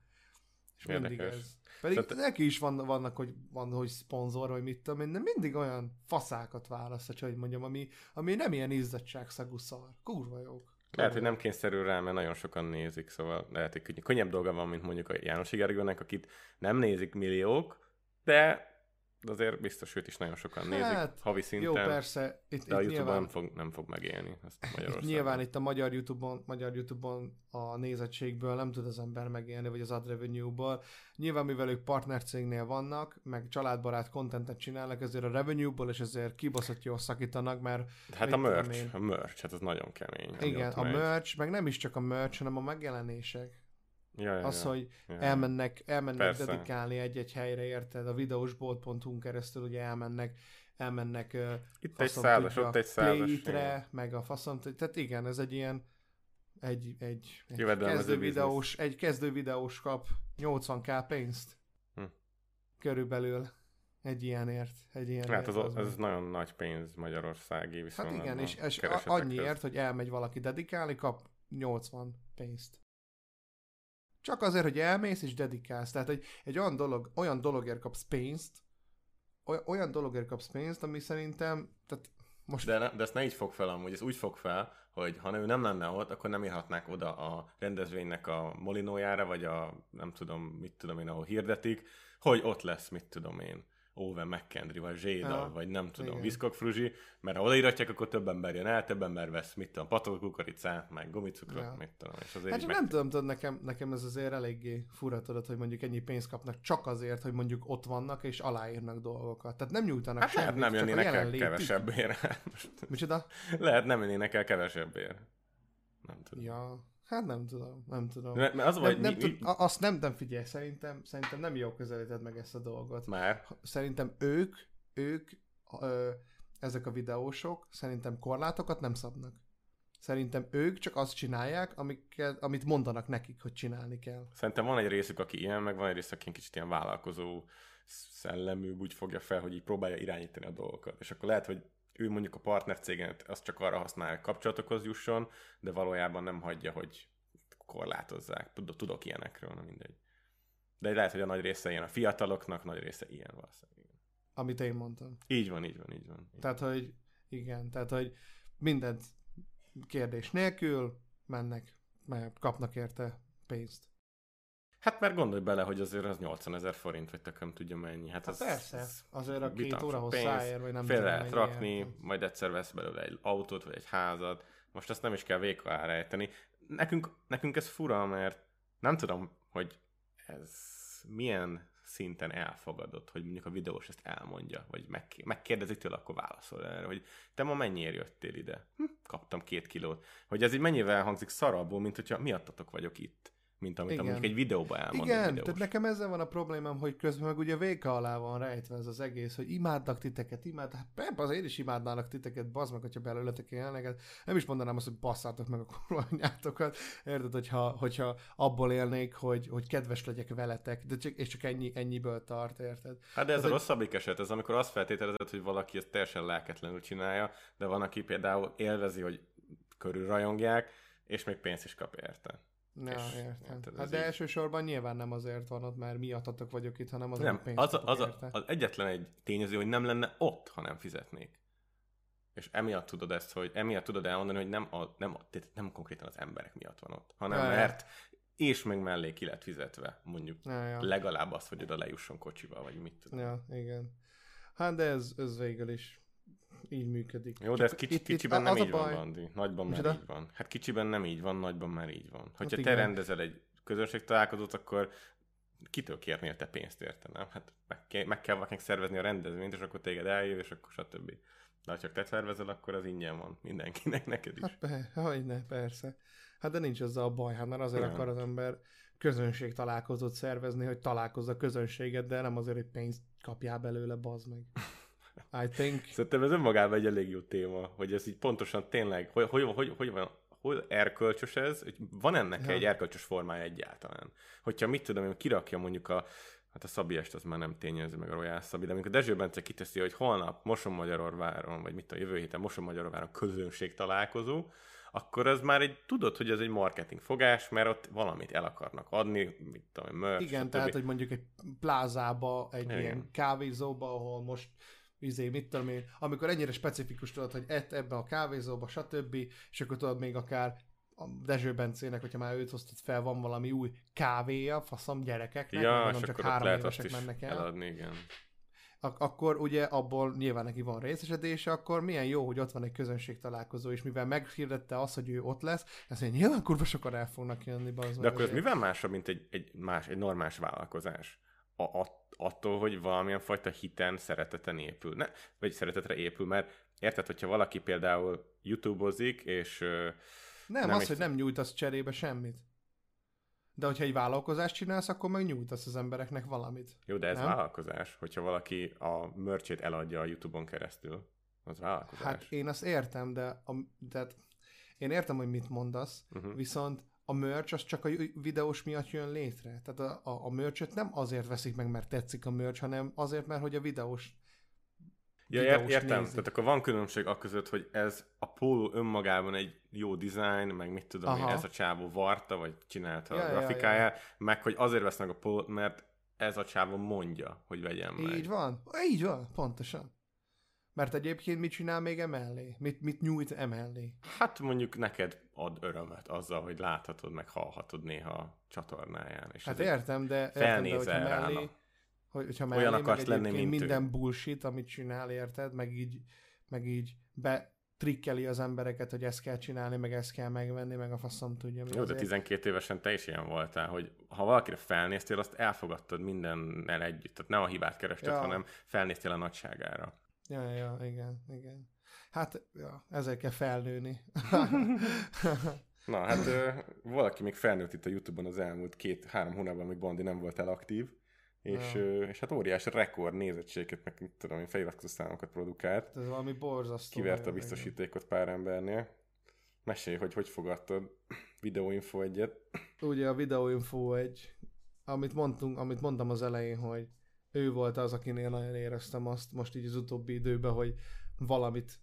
És mindig Érdekes. ez. Pedig Szerintem- neki is van, vannak, hogy van, hogy szponzor, vagy mit tudom én, de mindig olyan faszákat választ, hogy mondjam, ami, ami nem ilyen izzadságszagú szar. Kurva jók. Lehet, hogy nem kényszerül rá, mert nagyon sokan nézik, szóval lehet, hogy könny- könnyebb dolga van, mint mondjuk a János Gergőnek, akit nem nézik milliók, de azért biztos őt is nagyon sokan nézik, Hát, havi szinten, Jó, persze. Itt, de a itt YouTube-on nyilván, nem fog, nem fog megélni ezt itt nyilván itt a magyar YouTube-on, magyar YouTube-on a nézettségből nem tud az ember megélni, vagy az ad revenue-ból. Nyilván, mivel ők partnercégnél vannak, meg családbarát contentet csinálnak, ezért a revenue-ból és ezért kibaszott jól szakítanak, mert De hát a merch, én. a merch, hát az nagyon kemény. igen, a merch, meg nem is csak a merch, hanem a megjelenések. Ja, ja, Az, ja. hogy ja. elmennek, elmennek Persze. dedikálni egy-egy helyre, érted? A videósbolt.hu keresztül ugye elmennek, elmennek Itt egy százas, ott egy százas. Meg a faszom, tehát igen, ez egy ilyen egy, egy, egy kezdő videós, egy kezdő videós kap 80k pénzt. Hm. Körülbelül egy ilyenért. Egy ilyenért Hát az, az az nagyon nagy pénz Magyarországi viszont. Hát igen, és, és annyiért, hogy elmegy valaki dedikálni, kap 80 pénzt. Csak azért, hogy elmész és dedikálsz. Tehát egy, egy olyan, dolog, olyan dologért kapsz pénzt, oly- olyan dologért kapsz pénzt, ami szerintem, tehát most De, ne, de ezt ne így fog fel amúgy, ez úgy fog fel, hogy ha ő nem lenne ott, akkor nem írhatnák oda a rendezvénynek a molinójára, vagy a nem tudom, mit tudom én, ahol hirdetik, hogy ott lesz, mit tudom én, Owen McKendry, vagy Zséda, Ja, vagy nem tudom, igen. Viszkok Fruzsi, mert ha odaíratják, akkor több ember jön el, több ember vesz, mit tudom, patolt kukoricát, meg gumicukrot, Ja. mit tudom, és azért Hát csak nem tudom, tudod, nekem, nekem ez azért eléggé fura, tudod, hogy mondjuk ennyi pénzt kapnak csak azért, hogy mondjuk ott vannak és aláírnak dolgokat. Tehát nem nyújtanak Hát lehet semmit, nem csak a jönnének el jelenlétük. kevesebbért. Most Micsoda? lehet nem jönnének el kevesebbért. Nem tudom. Ja, hát nem tudom, nem tudom. Mert, mert az Nem, vagy, nem, mi, tud, mi, azt nem, nem figyelj, szerintem, szerintem nem jól közelíted meg ezt a dolgot. már, Szerintem ők, ők, ö, ezek a videósok, szerintem korlátokat nem szabnak. Szerintem ők csak azt csinálják, amiket, amit mondanak nekik, hogy csinálni kell. Szerintem van egy részük, aki ilyen, meg van egy részük, aki kicsit ilyen vállalkozó szellemű, úgy fogja fel, hogy így próbálja irányítani a dolgokat. És akkor lehet, hogy ő mondjuk a partnercéget azt csak arra használja, hogy kapcsolatokhoz jusson, de valójában nem hagyja, hogy korlátozzák. Tudok, ilyenekről, na mindegy. De lehet, hogy a nagy része ilyen a fiataloknak, nagy része ilyen valószínűleg. Amit én mondtam. Így van, így van, így van. Tehát, hogy igen, tehát, hogy mindent kérdés nélkül mennek, mert kapnak érte pénzt. Hát mert gondolj bele, hogy azért az 80 ezer forint, vagy tököm tudja mennyi. Hát, Hát az, persze, az azért a két óra hosszáért, vagy nem Fél lehet rakni, érte. majd egyszer vesz belőle egy autót, vagy egy házat. Most ezt nem is kell véka rejteni. Nekünk, nekünk ez fura, mert nem tudom, hogy ez milyen szinten elfogadott, hogy mondjuk a videós ezt elmondja, vagy meg, megkérdezik tőle, akkor válaszol erre, hogy te ma mennyiért jöttél ide? Hm, kaptam két kilót. Hogy ez így mennyivel hangzik szarabbul, mint hogyha miattatok vagyok itt. Mint amit Igen. mondjuk egy videóba elmond. Igen, videós. tehát nekem ezzel van a problémám, hogy közben meg ugye véka alá van rejtve ez az egész, hogy imádnak titeket, imád, hát persze azért is imádnának titeket, bazd meg, hogyha belőletek élnek, nem is mondanám azt, hogy basszátok meg a kurva anyátokat, érted, hogyha, hogyha abból élnék, hogy, hogy kedves legyek veletek, de csak, és csak ennyi, ennyiből tart, érted? Hát de ez Ez a egy- rosszabbik eset, ez amikor azt feltételezed, hogy valaki ezt teljesen lelketlenül csinálja, de van, aki például élvezi, hogy körülrajongják, és még pénzt is kap érte. Ja, És- értem. érted, Hát de így- elsősorban nyilván nem azért van ott, mert miattatok vagyok itt, hanem azért, Nem, pénzt az, a, az, a, az egyetlen egy tényező, hogy nem lenne ott, ha nem fizetnék. És emiatt tudod ezt, hogy emiatt tudod elmondani, hogy nem, a, nem, a, nem konkrétan az emberek miatt van ott, hanem ja. mert és meg mellé ki lett fizetve, mondjuk Ja, ja. legalább az, hogy oda lejusson kocsival, vagy mit tudom. ja, igen. Hát de ez, ez végül is így működik. Jó, de ez kicsi, itt- itt kicsiben az nem így baj- van, Bandi. Nagyban már Micsoda? így van. Hát kicsiben nem így van, nagyban már így van. Hogyha te igen. rendezel egy közönség találkozót, akkor kitől kérnél te pénzt érte, nem? Hát meg kell, meg kell valakinek szervezni a rendezvényt, és akkor téged eljön, és akkor stb. De ha csak te szervezel, akkor az ingyen van mindenkinek, neked is. Hát be, hogy ne, persze. Hát de nincs ezzel a baj, hát mert azért Igen. akar az ember közönség találkozót szervezni, hogy találkozz a közönséget, de nem azért, hogy pénzt kapjál belőle, bazd meg. I think. Szerintem ez önmagában egy elég jó téma, hogy ez így pontosan tényleg, hogy, hogy, hogy, hogy van, hol erkölcsös ez, hogy van ennek Ja. egy erkölcsös formája egyáltalán. Hogyha mit tudom, én kirakja mondjuk a, hát a Szabi est az már nem tényező, meg a Royal Szabi, de amikor Dezső Bence kiteszi, hogy holnap Moson Magyarorváron, vagy mit tudom, jövő héten Moson Magyarorváron közönség találkozó, akkor az már egy, tudod, hogy ez egy marketing fogás, mert ott valamit el akarnak adni, mit tudom, merch, Igen, tehát, hogy mondjuk egy plázába, egy Igen. ilyen kávézóba, ahol most izé, mit tudom én, amikor ennyire specifikus tudod, hogy ett ebbe a kávézóba, stb. És akkor tudod még akár a Dezső Bencének, hogyha már őt hoztad fel, van valami új kávéja, faszom gyerekeknek, Ja, és csak három évesek mennek el. eladni, igen. Ak- akkor ugye abból nyilván neki van részesedése, akkor milyen jó, hogy ott van egy közönség találkozó, és mivel meghirdette azt, hogy ő ott lesz, ezt mondja, nyilván kurva sokan el fognak jönni. De akkor ez mivel másabb, mint egy, egy, más, egy normális vállalkozás? A, a, attól, hogy valamilyen fajta hiten, szereteten épül. Ne, vagy szeretetre épül, mert érted, hogyha valaki például YouTube-ozik, és Nem, Nem az, is- hogy nem nyújtasz cserébe semmit. De hogyha egy vállalkozást csinálsz, akkor meg nyújtasz az embereknek valamit. jó, de ez Nem? vállalkozás, hogyha valaki a merchét eladja a YouTube-on keresztül, az vállalkozás. Hát én azt értem, de, a, de én értem, hogy mit mondasz, uh-huh. viszont a merch az csak a videós miatt jön létre. Tehát a, a, a merchet nem azért veszik meg, mert tetszik a merch, hanem azért, mert hogy a videós Ja, videós értem. nézik. Tehát akkor van különbség a között, hogy ez a póló önmagában egy jó design, meg mit tudom én, Aha. ez a csávó varta, vagy csinálta Ja, a ja, grafikáját, meg hogy azért vesznek a pólót, mert ez a csávó mondja, hogy vegyem meg. Így van, így van, pontosan. Mert egyébként mit csinál még emellé? Mit, mit nyújt emellé? Hát mondjuk neked ad örömet azzal, hogy láthatod, meg hallhatod néha a csatornáján. És Hát értem, de, értem, de hogyha mellé, hogy, hogyha mellé Olyan akarsz lenni, mint ő. minden bullshit, amit csinál, érted? Meg így, meg így be trikkeli az embereket, hogy ezt kell csinálni, meg ezt kell megvenni, meg a faszom tudja. mi Jó, de azért. 12 évesen te is ilyen voltál, hogy ha valakire felnéztél, azt elfogadtad mindennel együtt. Tehát nem a hibát kerested, Ja. hanem felnéztél a nagyságára. Ja, ja, igen, igen. Hát, ja, ezért kell felnőni. Na, hát valaki még felnőtt itt a Youtube-on az elmúlt két-három hónapban, amíg Bondi nem volt el aktív, és, Ja. és hát óriási rekord nézettséget, meg mit tudom én, feliratkozó számokat produkált. Ez valami borzasztó. Kiverte a biztosítékot pár embernél. Mesélj, hogy hogy fogadtad videóinfo egyet. Ugye a videóinfo egy, amit, mondtunk, amit mondtam az elején, hogy ő volt az, akinél nagyon éreztem azt most így az utóbbi időben, hogy valamit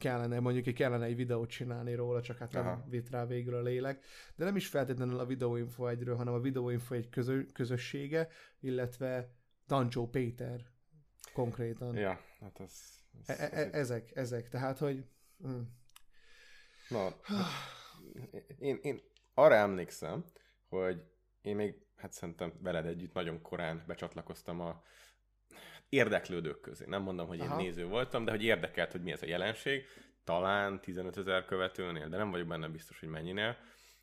kellene, mondjuk egy kellene egy videót csinálni róla, csak hát Aha. nem vitt rá végül a lélek. De nem is feltétlenül a videóinfo egyről, hanem a videóinfo egy közö, közössége, illetve Dancsó Péter konkrétan. Ja, hát ez... ez, E- e- ezek, ezek. Tehát, hogy... Mm. Na, én, én arra emlékszem, hogy én még, hát szerintem veled együtt nagyon korán becsatlakoztam a érdeklődők közé. Nem mondom, hogy én Aha. néző voltam, de hogy érdekelt, hogy mi ez a jelenség. Talán 15 ezer követőnél, de nem vagyok benne biztos, hogy mennyinél.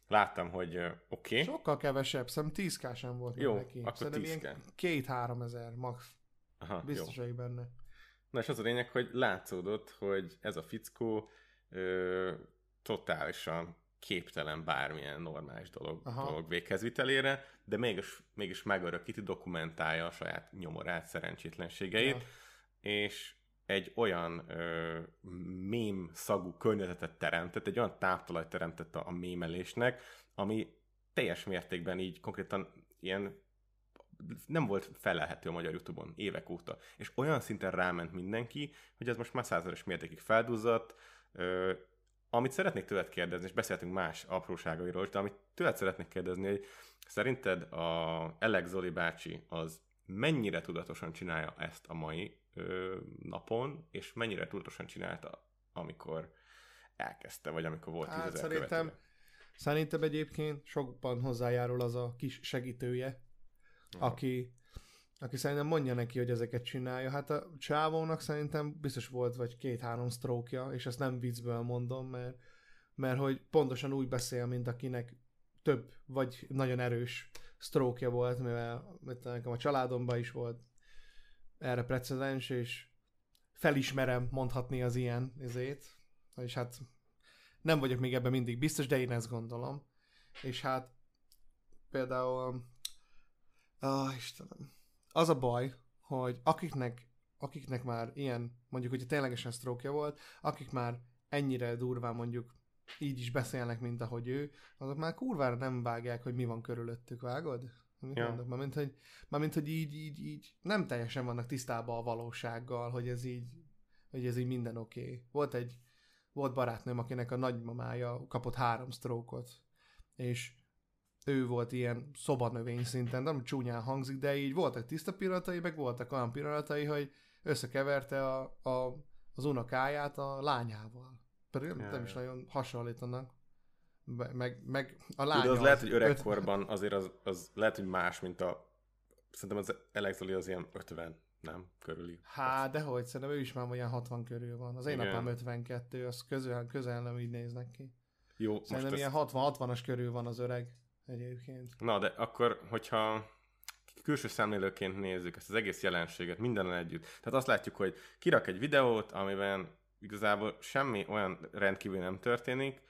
Láttam, hogy oké, okay, Sokkal kevesebb, szerintem 10 k sem volt Jó, neki. akkor Szerintem 10K. ilyen két-három ezer max. Aha, Biztos jó. vagyok benne. Na és az a lényeg, hogy látszódott, hogy ez a fickó ö, totálisan képtelen bármilyen normális dolog, Aha. dolog véghezvitelére, de mégis, mégis megörökíti, dokumentálja a saját nyomorát, szerencsétlenségeit, Ja. és egy olyan ö, mém szagú környezetet teremtett, egy olyan táptalajt teremtett a, a mémelésnek, ami teljes mértékben így konkrétan ilyen nem volt felelhető a magyar Youtube-on évek óta. És olyan szinten ráment mindenki, hogy ez most már százalékos mértékig felduzzadt. Ö, amit szeretnék tőled kérdezni, és beszéltünk más apróságairól is, de amit tőled szeretnék kérdezni, hogy szerinted a Alex Zoli bácsi az mennyire tudatosan csinálja ezt a mai ö, napon, és mennyire tudatosan csinálta, amikor elkezdte, vagy amikor volt Hát 10 szerintem, Szerintem egyébként sokban hozzájárul az a kis segítője, aki, aki szerintem mondja neki, hogy ezeket csinálja. Hát a csávónak szerintem biztos volt vagy két-három sztrókja, és ezt nem viccből mondom, mert, mert hogy pontosan úgy beszél, mint akinek több vagy nagyon erős sztrókja volt, mivel mit nekem a családomban is volt erre precedens, és felismerem mondhatni az ilyen izét, és hát nem vagyok még ebben mindig biztos, de én ezt gondolom. És hát például ah, Istenem, az a baj, hogy akiknek, akiknek már ilyen, mondjuk, hogyha ténylegesen stroke volt, akik már ennyire durván mondjuk így is beszélnek, mint ahogy ő, azok már kurvára nem vágják, hogy mi van körülöttük, vágod? Mit Ja. mondok? Mármint, hogy, mármint, hogy így, így, így nem teljesen vannak tisztában a valósággal, hogy ez így, hogy ez így minden oké. Okay. Volt egy, volt barátnőm, akinek a nagymamája kapott három sztrókot, és ő volt ilyen szobanövény szinten, nem csúnyán hangzik, de így voltak tiszta pillanatai, meg voltak olyan pillanatai, hogy összekeverte a, a, az unokáját a lányával. Pedig nem, nem is nagyon hasonlítanak. Meg, meg a lánya... Tudod, az lehet, hogy öregkorban azért az, az lehet, hogy más, mint a... Szerintem az Alex Zoli az ilyen 50, nem? Körüli. Hát, dehogy, szerintem ő is már olyan 60 körül van. Az én Igen. apám 52, az közel, közel nem így néznek ki. Jó, most Szerintem ezt... ilyen 60-60-as körül van az öreg egyébként. Na, de akkor, hogyha külső szemlélőként nézzük ezt az egész jelenséget mindenen együtt, tehát azt látjuk, hogy kirak egy videót, amiben igazából semmi olyan rendkívül nem történik,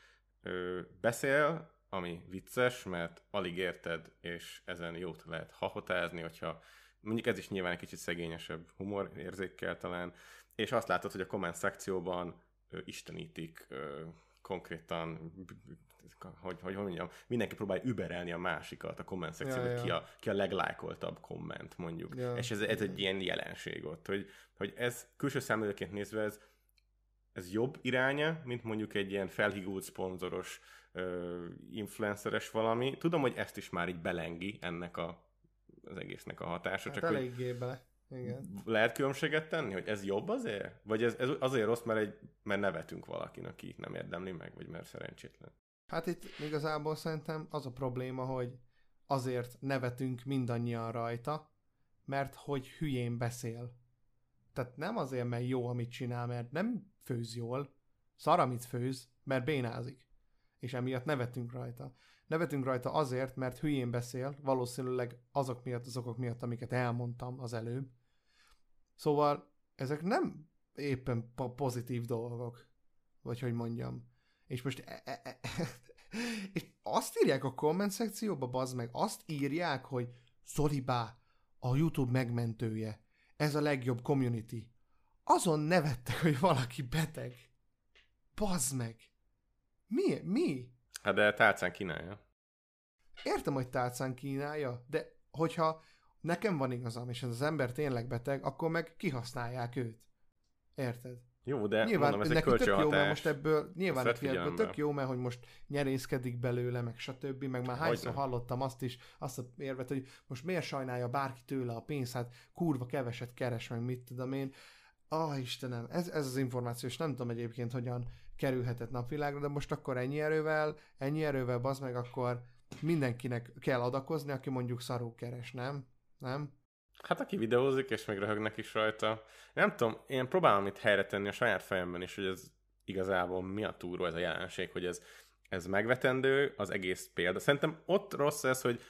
ö, beszél, ami vicces, mert alig érted, és ezen jót lehet hahotázni, hogyha mondjuk ez is nyilván egy kicsit szegényesebb humorérzékkel talán, és azt látod, hogy a komment szekcióban ö, istenítik ö, konkrétan, hogy, hogy, hogy mondjam, mindenki próbálja überelni a másikat a komment szekcióban, Ja, ja. Ki, a, ki a leglájkoltabb komment, mondjuk. Ja. És ez, ez egy ilyen jelenség ott, hogy, hogy ez külső szemlélőként nézve ez, ez jobb iránya, mint mondjuk egy ilyen felhigult szponzoros influenceres valami. Tudom, hogy ezt is már így belengi ennek a, az egésznek a hatása, Hát csak hogy eléggé bele. Igen. lehet különbséget tenni, hogy ez jobb azért? Vagy ez, ez azért rossz, mert, egy, mert nevetünk valakin, aki nem érdemli meg, vagy mert szerencsétlen? Hát itt igazából szerintem az a probléma, hogy azért nevetünk mindannyian rajta, mert hogy hülyén beszél. Tehát nem azért, mert jó, amit csinál, mert nem főz jól, szar, amit főz, mert bénázik. És emiatt nevetünk rajta. Nevetünk rajta azért, mert hülyén beszél, valószínűleg azok miatt, az okok miatt, amiket elmondtam az előbb. Szóval ezek nem éppen po- pozitív dolgok, vagy hogy mondjam. És most e- e- e- és azt írják a komment szekcióba, bazd meg, azt írják, hogy Zolibá, a YouTube megmentője, ez a legjobb community. Azon nevettek, hogy valaki beteg. Bazd meg. Mi? Mi? Hát de tálcán kínálja. Értem, hogy tálcán kínálja, de hogyha nekem van igazam, és ez az ember tényleg beteg, akkor meg kihasználják őt. Érted? Jó, de nyilván mondom, ez egy neki tök jó, mert most ebből, nyilván neki ebből tök jó, mert hogy most nyerészkedik belőle, meg stb. Meg már hányszor hallottam azt is, azt a érvet, hogy most miért sajnálja bárki tőle a pénzt, hát kurva keveset keres, meg mit tudom én. Ah, Istenem, ez, ez az információ, és nem tudom egyébként, hogyan kerülhetett napvilágra, de most akkor ennyi erővel, ennyi erővel, bazd meg, akkor mindenkinek kell adakozni, aki mondjuk szarú keres, nem? Nem? Hát aki videózik, és még röhögnek is rajta. Nem tudom, én próbálom itt helyre tenni a saját fejemben is, hogy ez igazából mi a túró ez a jelenség, hogy ez, ez megvetendő, az egész példa. Szerintem ott rossz ez, hogy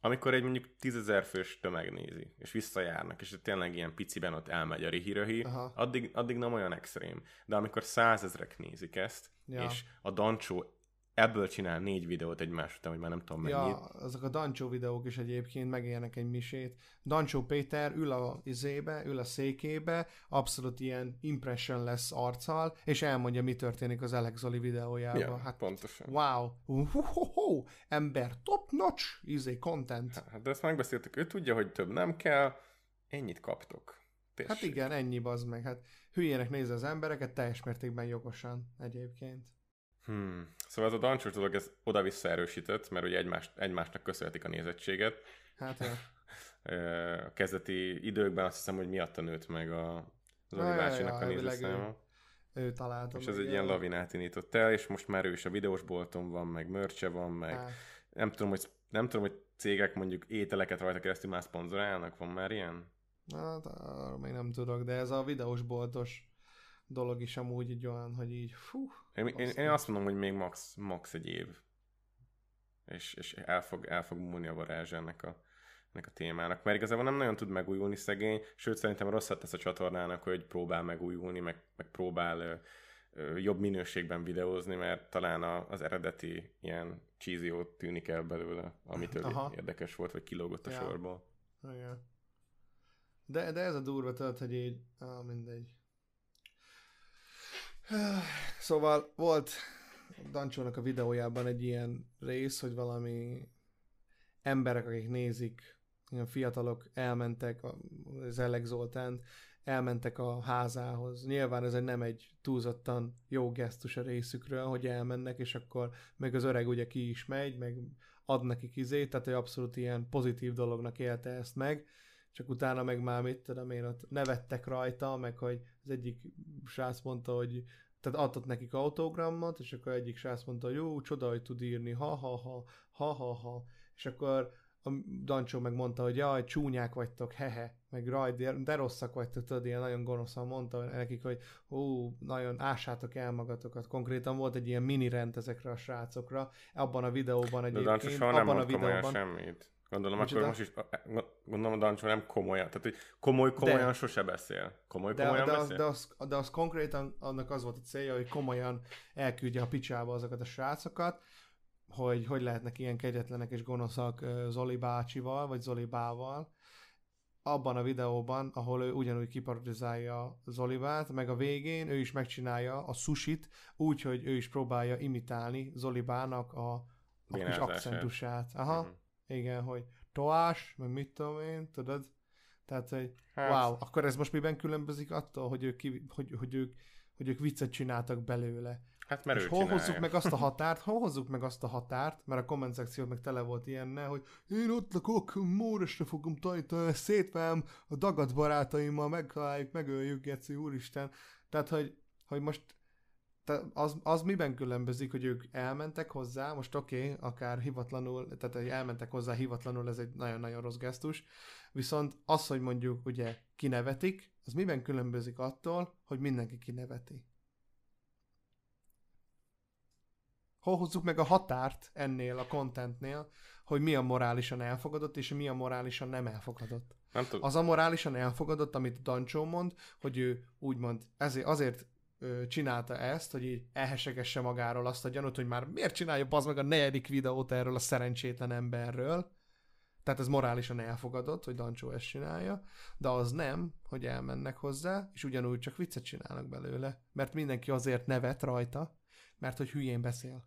amikor egy mondjuk tízezer fős tömeg nézi, és visszajárnak, és tényleg ilyen piciben ott elmegy a rihiröhi, addig, addig nem olyan extrém. De amikor százezrek nézik ezt, ja. és a Dancsó ebből csinál négy videót egymás után, hogy már nem tudom mennyit. Ja, azok a Dancsó videók is egyébként megélnek egy misét. Dancsó Péter ül a izébe, ül a székébe, abszolút ilyen impression lesz arccal, és elmondja, mi történik az Alex Zoli videójában. Ja, hát, pontosan. wow, Uhuhuhu, ember top notch, izé, content. Hát de ezt megbeszéltük, ő tudja, hogy több nem kell, ennyit kaptok. Tessék. Hát igen, ennyi bazd meg. Hát hülyének nézze az embereket, teljes mértékben jogosan egyébként. Hmm. Szóval ez a dancsós dolog, ez oda-vissza erősített, mert ugye egymást, egymásnak köszönhetik a nézettséget. Hát A kezdeti időkben azt hiszem, hogy miatta nőtt meg a Ja, ja, bácsinak a nézőszáma. ő találta. És ez egy ilyen lavinát indított el, és most már ő is a videós bolton van, meg mörcse van, meg hát. nem tudom, hogy nem tudom, hogy cégek mondjuk ételeket rajta keresztül már szponzorálnak, van már ilyen? Hát, arra még nem tudok, de ez a videós boltos dolog is amúgy egy olyan, hogy így fú. Én, én, én azt mondom, hogy még max, max egy év. És, és el, fog, el fog múlni a varázs ennek a, ennek a témának. Mert igazából nem nagyon tud megújulni szegény, sőt szerintem rosszat tesz a csatornának, hogy próbál megújulni, meg, meg próbál ö, ö, jobb minőségben videózni, mert talán a, az eredeti ilyen cheesy tűnik el belőle, amitől Aha. érdekes volt, vagy kilógott a ja. sorból. Igen. De, de ez a durva, tehát, hogy így, ah, mindegy. Szóval volt Dancsónak a videójában egy ilyen rész, hogy valami emberek, akik nézik, ilyen fiatalok elmentek, az Elek Zoltán, elmentek a házához. Nyilván ez egy nem egy túlzottan jó gesztus a részükről, hogy elmennek, és akkor meg az öreg ugye ki is megy, meg ad neki izét, tehát egy abszolút ilyen pozitív dolognak élte ezt meg, csak utána meg már mit tudom én, ott nevettek rajta, meg hogy az egyik srác mondta, hogy tehát adott nekik autogrammat, és akkor egyik srác mondta, hogy jó, csoda, hogy tud írni, ha-ha-ha, ha-ha-ha, és akkor a Dancsó meg mondta, hogy jaj, csúnyák vagytok, hehe, meg raj, de, de rosszak vagytok, tudod, ilyen nagyon gonoszan mondta nekik, hogy ó, nagyon ássátok el magatokat. Konkrétan volt egy ilyen mini rend ezekre a srácokra, abban a videóban egyébként. De Dancsó soha nem abban a videóban, semmit. Gondolom, Micsoda? akkor most is, gondolom, a Dancsó nem komolyan, tehát hogy komoly, komolyan de, sose beszél. Komoly, de, komolyan de, beszél? De az, de az konkrétan annak az volt a célja, hogy komolyan elküldje a picsába azokat a srácokat, hogy hogy lehetnek ilyen kegyetlenek és gonoszak Zoli bácsival, vagy Zoli bával, abban a videóban, ahol ő ugyanúgy kiparodizálja Zolibát, meg a végén ő is megcsinálja a susit, úgy, hogy ő is próbálja imitálni Zolibának a, a kis akcentusát. Aha, uh-huh. Igen, hogy toás, meg mit tudom én, tudod? Tehát, hogy hát. wow, akkor ez most miben különbözik attól, hogy ők, ki, hogy, hogy ők, hogy ők viccet csináltak belőle. Hát mert és hol csinálja. hozzuk meg azt a határt, hol hozzuk meg azt a határt, mert a komment szekció meg tele volt ilyenne, hogy én ott lakok, Móresre fogom tajtani, szétvám a dagad barátaimmal, megtaláljuk, megöljük, Geci, úristen. Tehát, hogy, hogy most te az, az miben különbözik, hogy ők elmentek hozzá, most oké, okay, akár hivatlanul, tehát hogy elmentek hozzá hivatlanul, ez egy nagyon-nagyon rossz gesztus, viszont az, hogy mondjuk ugye kinevetik, az miben különbözik attól, hogy mindenki kineveti. hol hozzuk meg a határt ennél a contentnél, hogy mi a morálisan elfogadott, és mi a morálisan nem elfogadott. Nem tudom. Az a morálisan elfogadott, amit Dancsó mond, hogy ő úgymond ezért, azért csinálta ezt, hogy így elhesegesse magáról azt a gyanút, hogy már miért csinálja az meg a negyedik videót erről a szerencsétlen emberről. Tehát ez morálisan elfogadott, hogy Dancsó ezt csinálja, de az nem, hogy elmennek hozzá, és ugyanúgy csak viccet csinálnak belőle, mert mindenki azért nevet rajta, mert hogy hülyén beszél.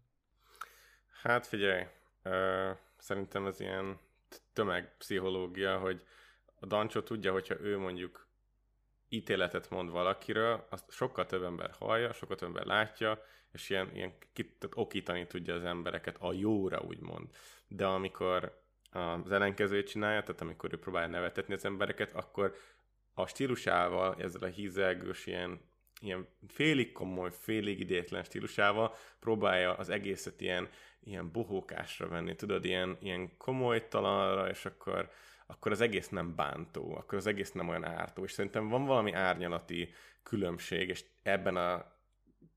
Hát figyelj, uh, szerintem ez ilyen tömegpszichológia, hogy a Dancsó tudja, hogyha ő mondjuk ítéletet mond valakiről, azt sokkal több ember hallja, sokkal több ember látja, és ilyen, ilyen kit, okítani tudja az embereket a jóra, úgymond. De amikor az ellenkezőjét csinálja, tehát amikor ő próbálja nevetetni az embereket, akkor a stílusával, ezzel a hízelgős, ilyen ilyen félig komoly, félig idétlen stílusával próbálja az egészet ilyen, ilyen bohókásra venni, tudod, ilyen, ilyen komolytalanra, és akkor, akkor az egész nem bántó, akkor az egész nem olyan ártó, és szerintem van valami árnyalati különbség, és ebben a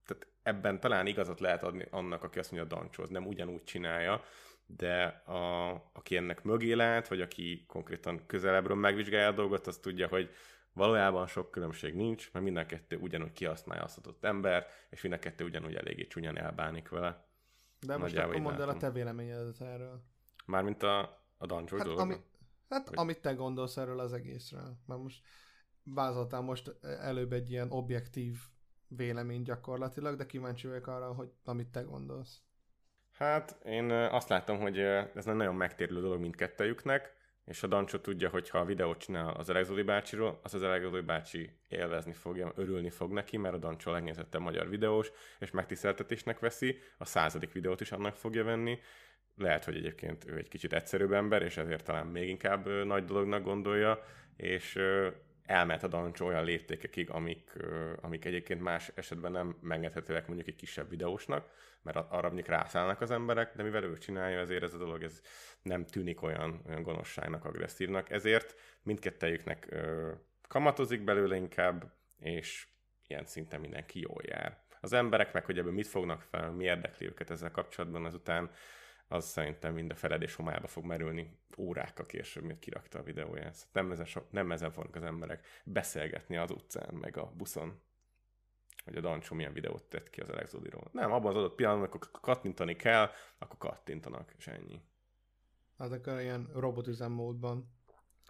tehát ebben talán igazat lehet adni annak, aki azt mondja, a Dancsóz nem ugyanúgy csinálja, de a, aki ennek mögé lát, vagy aki konkrétan közelebbről megvizsgálja a dolgot, az tudja, hogy Valójában sok különbség nincs, mert mind a kettő ugyanúgy kihasználja azt adott ember, és mind a kettő ugyanúgy eléggé csúnyan elbánik vele. De most akkor mondd el a te véleményedet erről. Mármint a, a Dungeon hát, ami, hát Vagy... amit te gondolsz erről az egészről. Mert most vázoltál most előbb egy ilyen objektív vélemény gyakorlatilag, de kíváncsi vagyok arra, hogy amit te gondolsz. Hát én azt látom, hogy ez nem nagyon megtérülő dolog mindkettőjüknek, és a Dancsó tudja, hogy ha a videót csinál az Elegzoli bácsiról, az az Elegzoli bácsi élvezni fogja, örülni fog neki, mert a Dancsó a legnézettebb magyar videós, és megtiszteltetésnek veszi, a századik videót is annak fogja venni. Lehet, hogy egyébként ő egy kicsit egyszerűbb ember, és ezért talán még inkább nagy dolognak gondolja, és elment a dancsó olyan léptékekig, amik, amik egyébként más esetben nem megengedhetőek mondjuk egy kisebb videósnak, mert arra mondjuk rászállnak az emberek, de mivel ő csinálja, ezért ez a dolog ez nem tűnik olyan, olyan gonoszságnak, agresszívnak, ezért mindkettejüknek kamatozik belőle inkább, és ilyen szinten mindenki jól jár. Az emberek meg, hogy ebből mit fognak fel, mi érdekli őket ezzel kapcsolatban, azután az szerintem mind a feledés homályába fog merülni órákkal később, miért kirakta a videóját. Szóval nem ezen, so, nem ezen fognak az emberek beszélgetni az utcán, meg a buszon, hogy a Dancsó milyen videót tett ki az Alexodiról. Nem, abban az adott pillanatban, amikor kattintani kell, akkor kattintanak, és ennyi. Hát akkor ilyen robotüzemmódban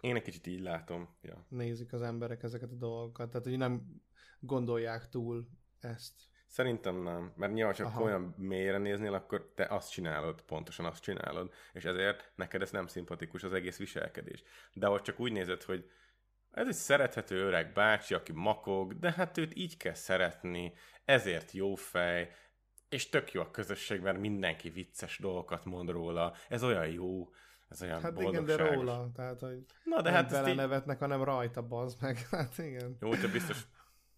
én egy kicsit így látom. Ja. Nézik az emberek ezeket a dolgokat, tehát hogy nem gondolják túl ezt. Szerintem nem, mert nyilván csak Aha. olyan mélyre néznél, akkor te azt csinálod, pontosan azt csinálod, és ezért neked ez nem szimpatikus az egész viselkedés. De ott csak úgy nézed, hogy ez egy szerethető öreg bácsi, aki makog, de hát őt így kell szeretni, ezért jó fej, és tök jó a közösség, mert mindenki vicces dolgokat mond róla, ez olyan jó, ez olyan Hát igen, de róla, tehát hogy Na, de hát vele így... nevetnek, hanem rajta bazd meg, hát igen. Jó, te biztos,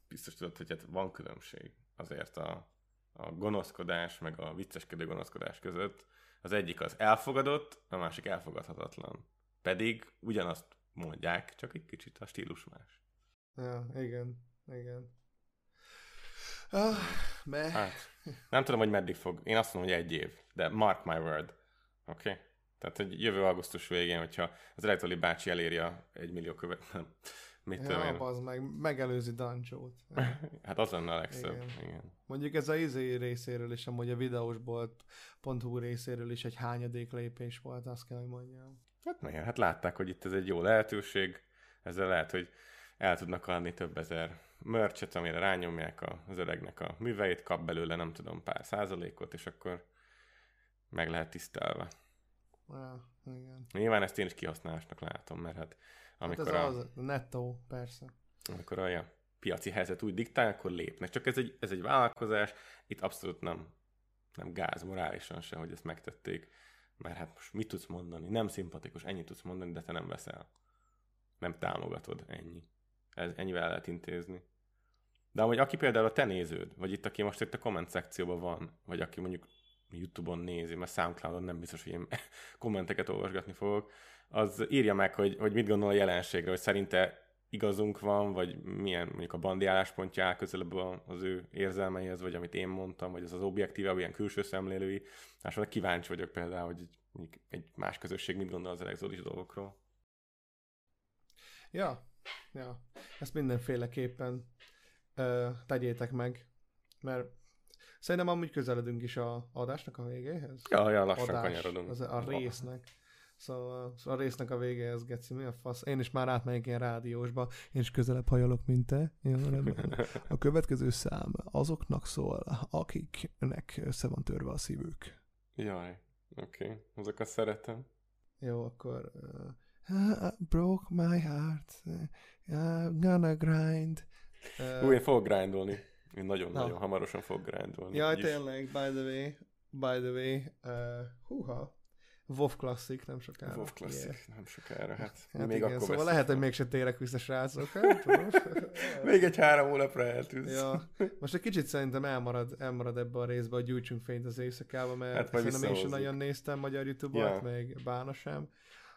biztos tudod, hogy hát van különbség azért a, a gonoszkodás, meg a vicceskedő gonoszkodás között. Az egyik az elfogadott, a másik elfogadhatatlan. Pedig ugyanazt mondják, csak egy kicsit a stílus más. Ja, igen, igen. Ah, me. Hát, nem tudom, hogy meddig fog. Én azt mondom, hogy egy év, de mark my word. Oké? Okay? Tehát, hogy jövő augusztus végén, hogyha az Elektoli bácsi eléri a egy millió követ, nem, mit ja, én. az meg, megelőzi Dancsót. hát az lenne a legszebb, igen. igen. Mondjuk ez a izé részéről is, amúgy a videósbolt.hu részéről is egy hányadék lépés volt, azt kell, hogy mondjam. Hát igen, hát látták, hogy itt ez egy jó lehetőség, ezzel lehet, hogy el tudnak adni több ezer mörcset, amire rányomják az öregnek a műveit, kap belőle nem tudom pár százalékot, és akkor meg lehet tisztelve. Ja, igen. Nyilván ezt én is kihasználásnak látom, mert hát amikor hát ez a, az nettó, persze. Amikor a ja, piaci helyzet úgy diktál, akkor lépnek. Csak ez egy, ez egy vállalkozás, itt abszolút nem, nem gáz morálisan se, hogy ezt megtették. Mert hát most mit tudsz mondani? Nem szimpatikus, ennyit tudsz mondani, de te nem veszel. Nem támogatod, ennyi. Ez, ennyivel lehet intézni. De amúgy aki például a te néződ, vagy itt, aki most itt a komment szekcióban van, vagy aki mondjuk YouTube-on nézi, mert Soundcloud-on nem biztos, hogy én kommenteket olvasgatni fogok, az írja meg, hogy, hogy mit gondol a jelenségre, hogy szerinte igazunk van, vagy milyen mondjuk a bandi álláspontja áll közelebb az ő érzelmeihez, vagy amit én mondtam, vagy az az objektíve, ilyen külső szemlélői. Másról kíváncsi vagyok például, hogy egy, egy más közösség mit gondol az exodus dolgokról. Ja, ja. Ezt mindenféleképpen ö, tegyétek meg, mert Szerintem amúgy közeledünk is a adásnak a végéhez. Ja, ja, lassan Adás, kanyarodunk. Az a résznek. Szóval, a résznek a végéhez, Geci, mi a fasz? Én is már átmegyek ilyen rádiósba, én is közelebb hajolok, mint te. A következő szám azoknak szól, akiknek össze van törve a szívük. Jaj, oké, okay. azokat szeretem. Jó, akkor... Uh, I broke my heart, I'm gonna grind. Uh, Új, én fogok grindolni. Én nagyon-nagyon hamarosan fog grindolni. Jaj, tényleg, by the way, by the way, uh, húha, WoW Classic nem sokára. WoW Classic yeah. nem sokára, hát, hát még igen, akkor Szóval lehet, hogy mégse térek vissza srácok, hát, Még egy három hónapra eltűnsz. ja. Most egy kicsit szerintem elmarad, elmarad ebbe a részbe, hogy gyújtsunk fényt az éjszakába, mert hát szerintem én sem nagyon néztem magyar Youtube-ot, ja. még Bána sem.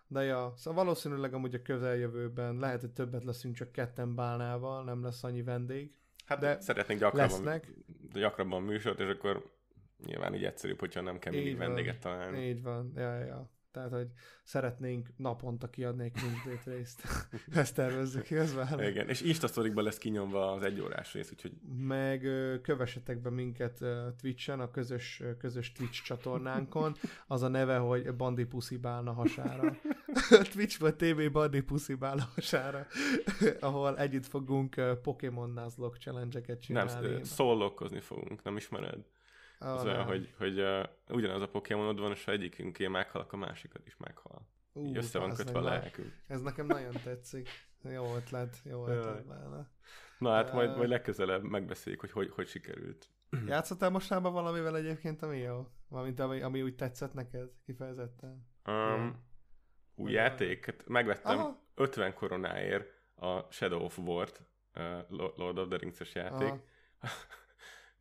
De ja, szóval valószínűleg amúgy a közeljövőben lehet, hogy többet leszünk csak ketten Bálnával, nem lesz annyi vendég. Hát de szeretnénk gyakrabban, lesznek. gyakrabban műsort, és akkor nyilván így egyszerűbb, hogyha nem kell mindig vendéget találni. Így van, ja, ja. Tehát, hogy szeretnénk naponta kiadni egy mindkét részt. Ezt tervezzük, igaz Igen, és Insta lesz kinyomva az egyórás rész, úgyhogy... Meg kövessetek be minket Twitch-en, a közös, közös Twitch csatornánkon. Az a neve, hogy Bandi Puszi Bálna hasára. Twitch-ben TV Bandi Puszi Bálna hasára, ahol együtt fogunk Pokémon Nuzlocke challenge-eket csinálni. Nem, szólokkozni fogunk, nem ismered? Az olyan, hogy, hogy uh, ugyanaz a Pokémonod van, és ha egyikünké meghal, akkor a másikat is meghal. Uh, Így össze van kötve a lelkünk. Ez nekem nagyon tetszik. Jó ötlet, jó ötlet benne. Na hát uh, majd, majd legközelebb megbeszéljük, hogy hogy, hogy sikerült. Játszottál mostában valamivel egyébként, ami jó? Valamint ami, ami úgy tetszett neked kifejezetten? Um, új játék? Hát megvettem Aha. 50 koronáért a Shadow of War-t, uh, Lord of the Rings-es játék. Aha.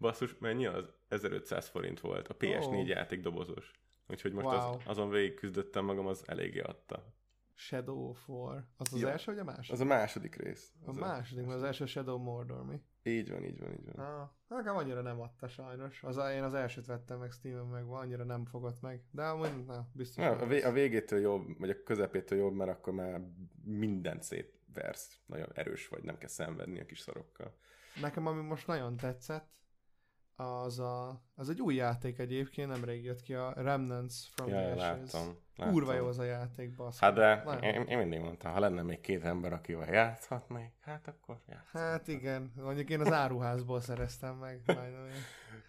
Basszus, mennyi az? 1500 forint volt. A PS4 Ó. játék dobozos. Úgyhogy most Wow. az, azon végig küzdöttem magam, az eléggé adta. Shadow of War. Az az Ja. első, vagy a második? Az a második rész. A Az második, mert az első Shadow Mordor, mi? Így van, így van, így van. Ah, nekem annyira nem adta sajnos. Az, én az elsőt vettem meg Steam-en meg, annyira nem fogott meg. De amúgy, na, biztos. Na, a, vé- a végétől jobb, vagy a közepétől jobb, mert akkor már mindent szétversz. Nagyon erős vagy, nem kell szenvedni a kis szarokkal. Nekem ami most nagyon tetszett, az, a, az egy új játék egyébként, nemrég jött ki a Remnants from Ja, the Ashes. láttam. láttam. Kurva jó az a játék, basz. Hát de Nagyon. én, én mindig mondtam, ha lenne még két ember, akivel játszhatnék, hát akkor játszhatnék. Hát igen, mondjuk én az áruházból szereztem meg. majdnem én.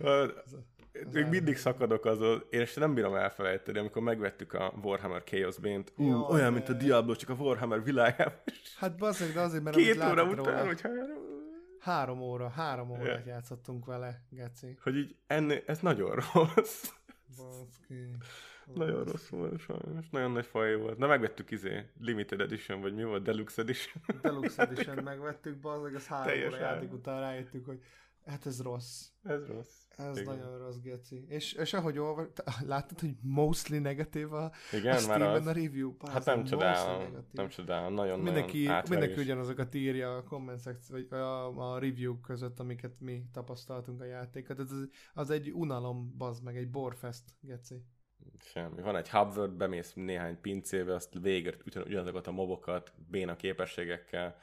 Hát, Ez a- még az mindig szakadok azon, én ezt nem bírom elfelejteni, amikor megvettük a Warhammer Chaos Bane-t, ú, olyan, mint a Diablo, csak a Warhammer világában. Hát bazzeg, de azért, mert Két óra után, hogyha... három óra, három órát játszottunk vele, geci. Hogy így ennél, ez nagyon rossz. Baszki. Nagyon rossz volt sajnos. Nagyon nagy faj volt. Na megvettük izé, Limited Edition, vagy mi volt? Deluxe Edition. Deluxe Edition megvettük, bazzeg, az három Teljes óra játék után rájöttük, hogy hát ez rossz. Ez rossz. Ez Igen. nagyon rossz, geci. És, és ahogy olvas, láttad, hogy mostly negatív a, a Igen, már Steam-en az. a review? Bazzeg, Hát nem csodálom, nem csodálom, nagyon Mindenki, nagyon mindenki ugyanazokat írja a komment szekció, vagy a, a review között, amiket mi tapasztaltunk a játékot. Ez, az egy unalom, bazd meg, egy borfest, geci. Semmi. Van egy hubword, bemész néhány pincébe, azt ütön ugyanazokat a mobokat, béna képességekkel,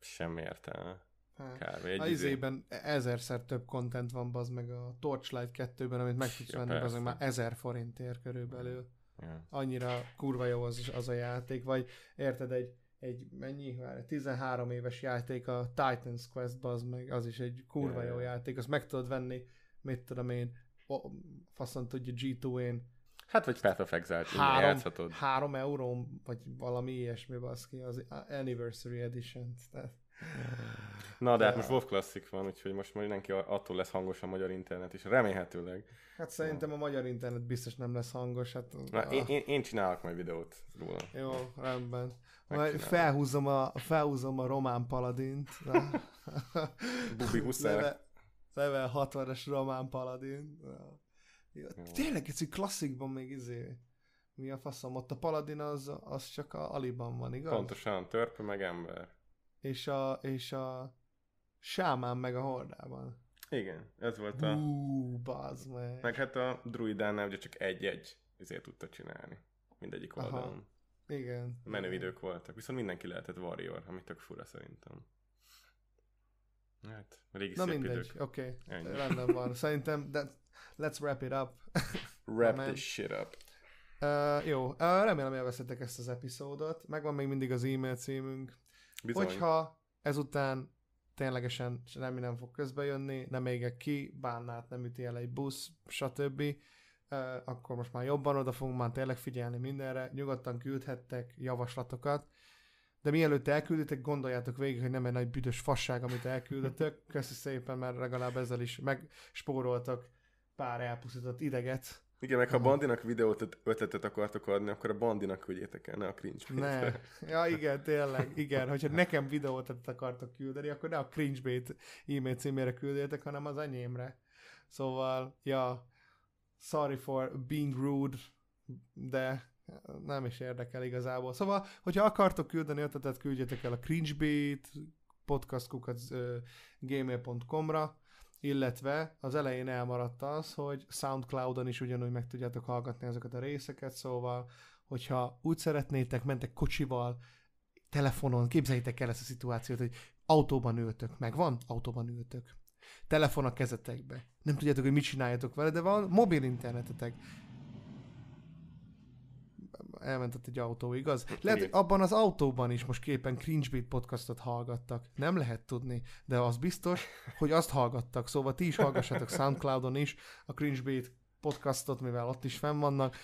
semmi értelme. Hát. Kb. Egy A izé- izében ezerszer több content van, bazd meg a Torchlight 2-ben, amit meg tudsz Ja, venni, persze. már ezer forintért körülbelül. Ja. Annyira kurva jó az, az a játék, vagy érted, egy, egy mennyi? Várj, 13 éves játék a Titans Quest, bazd meg, az is egy kurva Ja, jó ja. játék, azt meg tudod venni, mit tudom én, o, faszon tudja G2-én, Hát vagy Path of innen három, játszhatod. három euró, vagy valami ilyesmi, baszki, az Anniversary Edition. Tehát, Na, de hát most WoW Classic van, úgyhogy most mindenki attól lesz hangos a magyar internet is. Remélhetőleg. hát szerintem a magyar internet biztos nem lesz hangos, hát Na, én, én, én csinálok majd videót róla. Jó, rendben. Majd felhúzom a, felhúzom a román paladint. Bubi huszár. Level, level 60-as román paladin. Ja. Tényleg, egy klasszikban még izé. Mi a faszom? Ott a paladin az, az csak a aliban van, igaz? Pontosan, törpe meg ember. És a, és a sámán meg a hordában. Igen, ez volt a... Ú, bazd meg. Meg hát a druidánál ugye csak egy-egy ezért tudta csinálni. Mindegyik Aha. oldalon. Igen. Menő idők voltak. Viszont mindenki lehetett warrior, ami tök fura szerintem. Hát, régi Na szép mindegy, oké. Okay. Rendben van. Szerintem, let's wrap it up. Wrap Amen. this shit up. Uh, jó, uh, remélem élveztetek ezt az epizódot. Megvan még mindig az e-mail címünk. Bizony. Hogyha ezután ténylegesen semmi nem fog közbejönni, nem égek ki, bánnát nem üti el egy busz, stb., akkor most már jobban oda fogunk már tényleg figyelni mindenre. Nyugodtan küldhettek javaslatokat, de mielőtt elkülditek, gondoljátok végig, hogy nem egy nagy büdös fasság, amit elküldötök. Köszi szépen, mert legalább ezzel is megspóroltak pár elpusztított ideget. Igen, meg ha. Bandinak videót ötletet akartok adni, akkor a Bandinak küldjétek el, ne a cringe Ne. Ja, igen, tényleg, igen. Hogyha nekem videót akartok küldeni, akkor ne a cringebait e-mail címére küldjétek, hanem az enyémre. Szóval, ja, sorry for being rude, de nem is érdekel igazából. Szóval, hogyha akartok küldeni ötletet, küldjetek el a cringebait, podcastkukat gmail.com-ra, illetve az elején elmaradt az, hogy Soundcloudon is ugyanúgy meg tudjátok hallgatni ezeket a részeket, szóval hogyha úgy szeretnétek, mentek kocsival, telefonon, képzeljétek el ezt a szituációt, hogy autóban ültök, meg van? Autóban ültök. Telefon a kezetekbe. Nem tudjátok, hogy mit csináljatok vele, de van mobil internetetek. Elment ott egy autó, igaz? Lehet, hogy abban az autóban is most képen Cringebeat podcastot hallgattak. Nem lehet tudni, de az biztos, hogy azt hallgattak. Szóval ti is hallgassatok Soundcloudon is a Cringebeat podcastot, mivel ott is fenn vannak.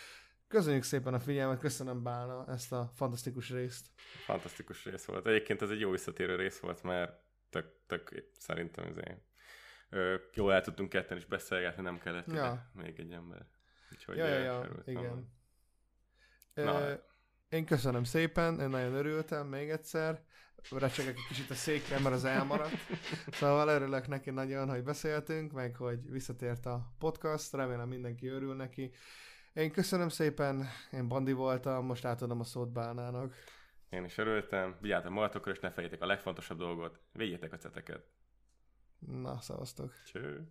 Köszönjük szépen a figyelmet, köszönöm Bálna ezt a fantasztikus részt. Fantasztikus rész volt. Egyébként ez egy jó visszatérő rész volt, mert tök, tök szerintem azért ö, jól el tudtunk ketten is beszélgetni, nem kellett ide Ja. még egy ember. Úgyhogy Ja, ja, ja, igen. Na. Ö, én köszönöm szépen, én nagyon örültem még egyszer. recsegek egy kicsit a székkel, mert az elmaradt. Szóval örülök neki nagyon, hogy beszéltünk, meg hogy visszatért a podcast, remélem mindenki örül neki. Én köszönöm szépen, én Bandi voltam, most átadom a szót Bánának. Én is örültem, vigyázzatok magatokra, és ne fejétek a legfontosabb dolgot, védjétek a ceteket. Na, szavaztok. Cső.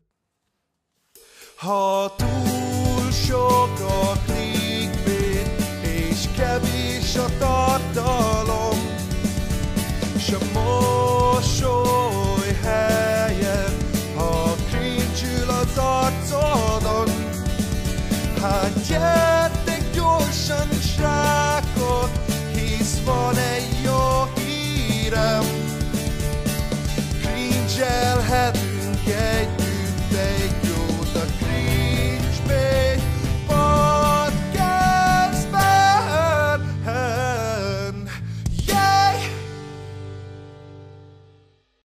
Ha túl sok a és kevés a tartalom, s a mosoly helyen, ha krincsül az arcodon. Hát gyertek gyorsan, srákok, hisz van egy jó hírem, krincselhet